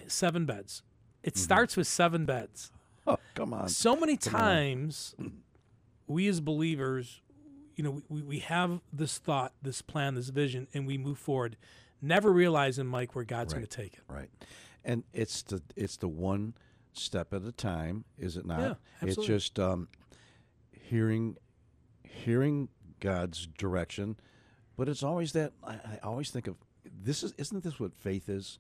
Seven beds. It starts with seven beds. Oh, come on. so many times (clears throat) we as believers you know we, we have this thought this plan this vision and we move forward never realizing mike where god's going to take it Right. And it's the it's the one step at a time, is it not? Yeah, absolutely. It's just um, hearing hearing God's direction, but it's always that I, I always think of this is isn't this what faith is?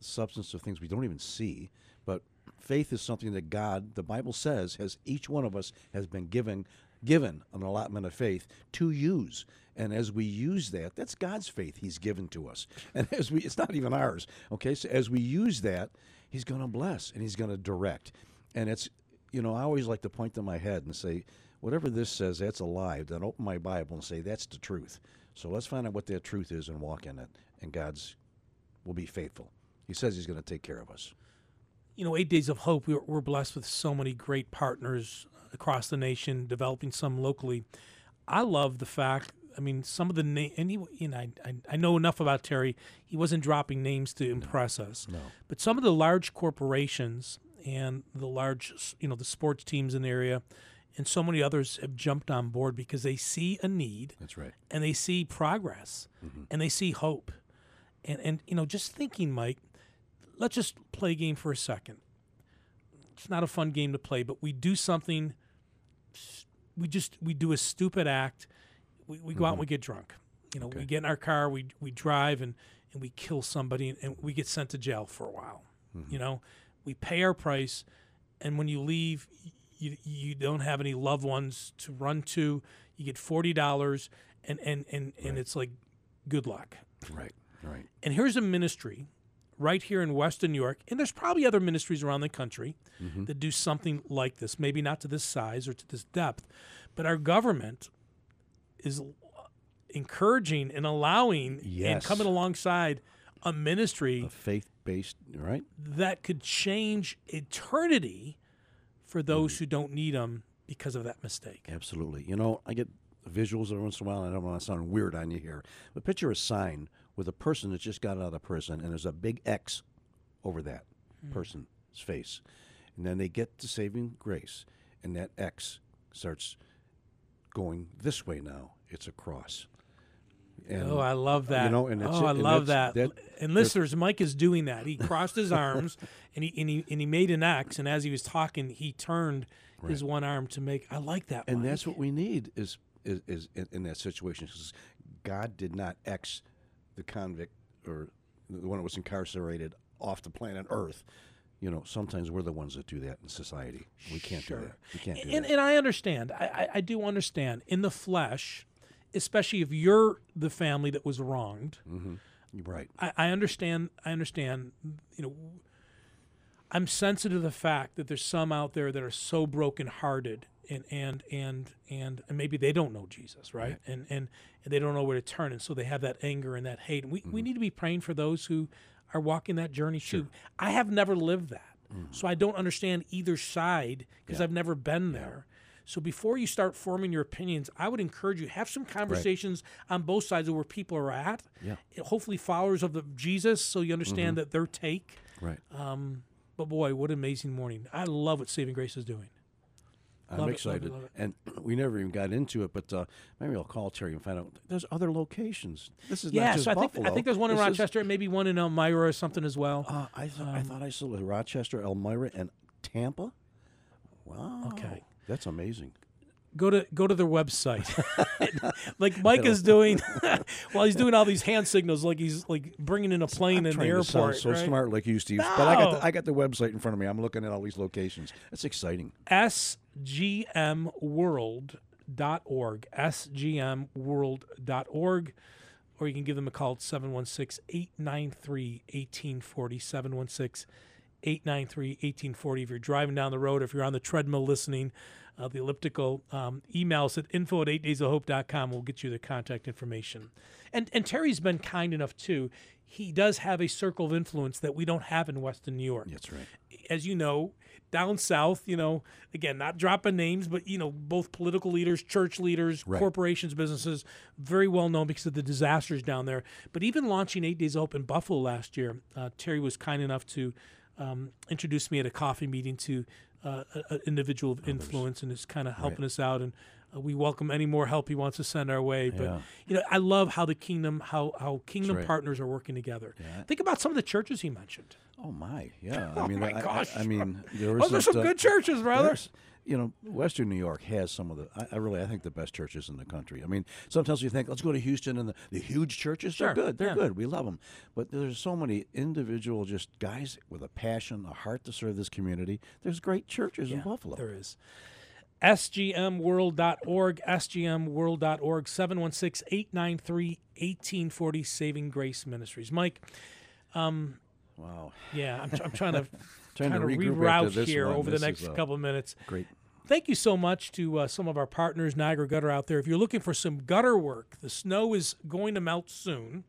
Substance of things we don't even see, but faith is something that God, the Bible says, has each one of us has been given given an allotment of faith to use. And as we use that, that's God's faith He's given to us. (laughs) And as we, it's not even ours. Okay, so as we use that, He's going to bless and He's going to direct. And it's, you know, I always like to point to my head and say, whatever this says, that's a lie. Then open my Bible and say, that's the truth. So let's find out what their truth is and walk in it. And God's will be faithful. He says He's going to take care of us. you know eight days of hope we're, we're blessed with so many great partners across the nation developing some locally i love the fact i mean some of the name and he, you know I, I, I know enough about terry he wasn't dropping names to impress us No. but some of the large corporations and the large you know the sports teams in the area and so many others have jumped on board because they see a need That's right. and they see progress mm-hmm. and they see hope. And and you know just thinking mike let's just play a game for a second. It's not a fun game to play but we do something we just we do a stupid act. We, we go out and we mm-hmm. get drunk. You know we get in our car we we drive and and we kill somebody and, and we get sent to jail for a while. Mm-hmm. You know we pay our price and when you leave you, you don't have any loved ones to run to you get $40 and and and, and it's like good luck Right. Right. and here's a ministry right here in Western New York, and there's probably other ministries around the country Mm-hmm. that do something like this. Maybe not to this size or to this depth, but our government is encouraging and allowing and coming alongside a ministry A faith based, right? that could change eternity for Mm-hmm. those who don't need them because of that mistake. Absolutely. You know, I get visuals every once in a while, I don't want to sound weird on you here, but picture a sign with a person that just got out of prison, and there's a big X over that person's face. And then they get to saving grace, and that X starts going this way now. It's a cross. And oh, I love that. know, and it's- oh, I love that. that- and listeners, Mike is doing that. He crossed his arms and he and he and he made an X. And as he was talking, he turned his one arm to make. I like that. and Mike. that's what we need is is, is in, in that situation because God did not X the convict or the one that was incarcerated off the planet Earth. You know, sometimes we're the ones that do that in society. We can't do that. We can't do and, that. and I understand. I, I, I do understand. In the flesh, especially if you're the family that was wronged, You're right. I, I understand. I understand. You know, I'm sensitive to the fact that there's some out there that are so brokenhearted and and and and, and maybe they don't know Jesus, right? And, and and they don't know where to turn, and so they have that anger and that hate. And we we mm-hmm. need to be praying for those who are walking that journey too. I have never lived that, mm-hmm. so I don't understand either side because I've never been there. So before you start forming your opinions, I would encourage you have some conversations on both sides of where people are at. Yeah. Hopefully, followers of the Jesus, so you understand that their take. Right. But boy, what an amazing morning! I love what Saving Grace is doing. I'm love it, love it, excited. love it. And we never even got into it, but uh, maybe I'll call Terry and find out. There's other locations. This is not just so I think I think there's one in This Rochester, and maybe one in Elmira or something as well. uh, I, th- I thought I saw Rochester, Elmira, and Tampa. Wow. Okay. That's amazing. go to go to their website, (laughs) (laughs) like Mike is doing (laughs) while he's doing all these hand signals, like he's like bringing in a plane I'm in the trying to sound airport. so right? smart like you, Steve. But I got the, I got the website in front of me. I'm looking at all these locations. That's exciting. sgmworld.org. sgmworld.org. or you can give them a call at 716 893 1840. 716 893 1840. If you're driving down the road, if you're on the treadmill listening, uh, the elliptical, um, email us at info at 8daysofhope.com. We'll get you the contact information. And, and Terry's been kind enough too. He does have a circle of influence that we don't have in Western New York. That's right. As you know, down south, you know, again, not dropping names, but you know, both political leaders, church leaders, Right. corporations, businesses, very well known because of the disasters down there. But even launching Eight Days of Hope Buffalo last year, uh, Terry was kind enough to um, introduce me at a coffee meeting to uh, an individual of influence and is kind of helping us out. And uh, we welcome any more help he wants to send our way. But Yeah. you know, I love how the kingdom, how how kingdom right. partners are working together. Yeah. Think about some of the churches he mentioned. Oh my, yeah. (laughs) Oh I mean, my I, I- gosh. I, mean, there Oh, there's some good churches, brother. You know, Western New York has some of the. I, I really, I think the best churches in the country. I mean, sometimes you think, let's go to Houston and the, the huge churches. Sure, They're good. They're yeah. good. We love them. But there's so many individual, just guys with a passion, a heart to serve this community. There's great churches in Buffalo. There is. SGMworld.org, SGMworld.org, 716 893 1840, Saving Grace Ministries. Mike, um, Wow, yeah, I'm, I'm trying to, (laughs) Trying to kind of after reroute here one. over This the next couple of minutes. great. Thank you so much to uh, some of our partners, Niagara Gutter, out there. If you're looking for some gutter work, the snow is going to melt soon.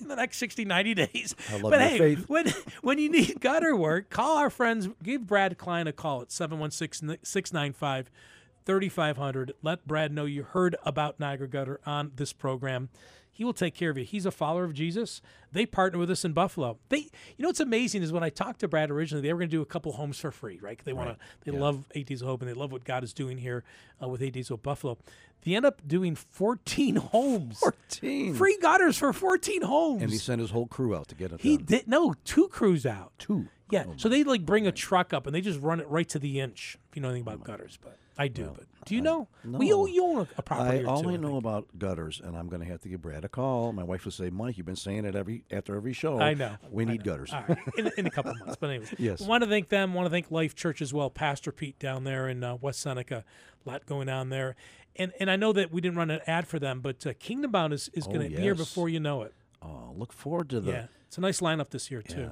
In the next 60, 90 days. I love but hey, faith. when when you need gutter work, call our friends. Give Brad Klein a call at 716 695 3500. Let Brad know you heard about Niagara Gutter on this program. He will take care of you. He's a follower of Jesus. They partner with us in Buffalo. They, you know, what's amazing is when I talked to Brad originally, they were going to do a couple homes for free, right? They want to, they love Eight Days of Hope and they love what God is doing here uh, with Eight Days of Hope Buffalo. They end up doing 14 (laughs) homes, 14. free gutters for 14 homes. And he sent his whole crew out to get it He done. did no two crews out. Two. Yeah. Oh, so they like bring a truck up and they just run it right to the inch. If you know anything about gutters, but I do. but do you know? We no. own, you own a, property I or two, only I know about gutters, and I'm going to have to give Brad a call. My wife will say, "Mike, you've been saying it every after every show. I know. We I need know. gutters." Right. In, in a couple months. But anyways, (laughs) Yes. Want to thank them. Want to thank Life Church as well. Pastor Pete down there in uh, West Seneca. A lot going on there. And and I know that we didn't run an ad for them, but uh, Kingdom Bound is, is Oh, going to be here before you know it. Oh, look forward to the. yeah. It's a nice lineup this year, too.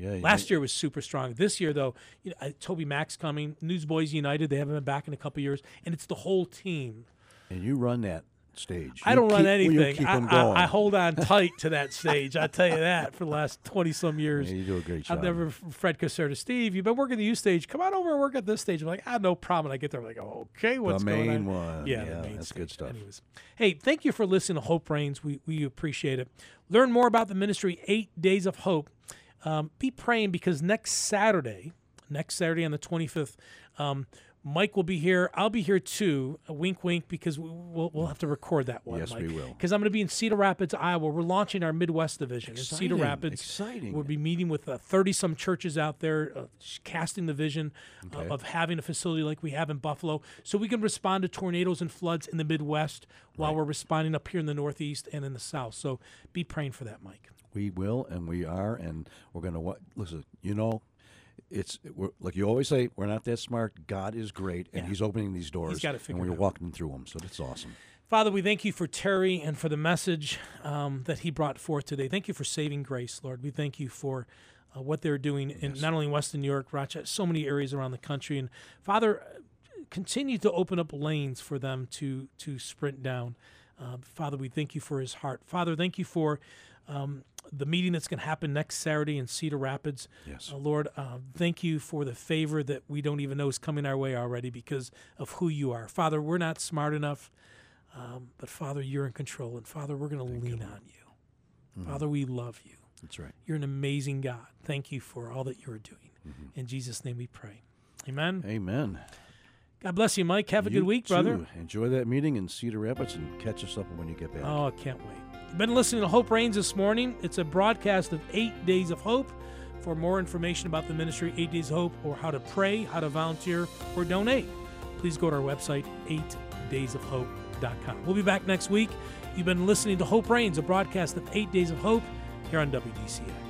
Yeah. Last year was super strong. This year, though, you know, TobyMac's coming. Newsboys United, they haven't been back in a couple years, and it's the whole team. and you run that stage. I You don't run keep- you anything. I, I- going. I hold on (laughs) tight to that stage. I tell you that for the last twenty some years. Yeah, you do a great job. I've never Fred Caserta, Steve. You've been working the U stage. Come on over and work at this stage. I'm like, ah, no problem. I get there, I'm like, oh, okay, what's going main on? one. Yeah, Yeah, the main that's good stuff. Anyways, hey, thank you for listening to Hope Reigns. We we appreciate it. Learn more about the ministry. Eight Days of Hope. Um, be praying because next Saturday, next Saturday on the 25th. Um, Mike will be here. I'll be here too. A wink, wink, because we- we'll, we'll have to record that one. Yes, we will. Because I'm going to be in Cedar Rapids, Iowa. We're launching our Midwest division in Cedar Rapids. exciting. We'll be meeting with uh, 30 some churches out there, uh, casting the vision uh, of having a facility like we have in Buffalo, so we can respond to tornadoes and floods in the Midwest while we're responding up here in the Northeast and in the South. So be praying for that, Mike. We will, and we are, and we're going to listen. You know, it's we're, like you always say, we're not that smart. God is great, and Yeah. He's opening these doors, and we're walking through them. So that's awesome. Father, we thank you for Terry and for the message um, that he brought forth today. Thank you for saving grace, Lord. We thank you for uh, what they're doing in not only Western New York, Rochester, so many areas around the country. And Father, uh, continue to open up lanes for them to to sprint down. Uh, Father, we thank you for his heart. Father, thank you for um, the meeting that's going to happen next Saturday in Cedar Rapids. Yes. Uh, Lord, uh, thank you for the favor that we don't even know is coming our way already because of who you are. Father, we're not smart enough, um, but Father, you're in control. And Father, we're going to lean on you. Father, we love you. That's right. You're an amazing God. Thank you for all that you're doing. In Jesus' name we pray. Amen. Amen. God bless you, Mike. Have a You good week, brother. Enjoy that meeting in Cedar Rapids, and catch us up when you get back. Oh, I can't wait. You've been listening to Hope Reigns this morning. It's a broadcast of Eight Days of Hope. For more information about the ministry, Eight Days of Hope, or how to pray, how to volunteer, or donate, please go to our website, 8daysofhope.com. We'll be back next week. You've been listening to Hope Reigns, a broadcast of Eight Days of Hope here on WDCX.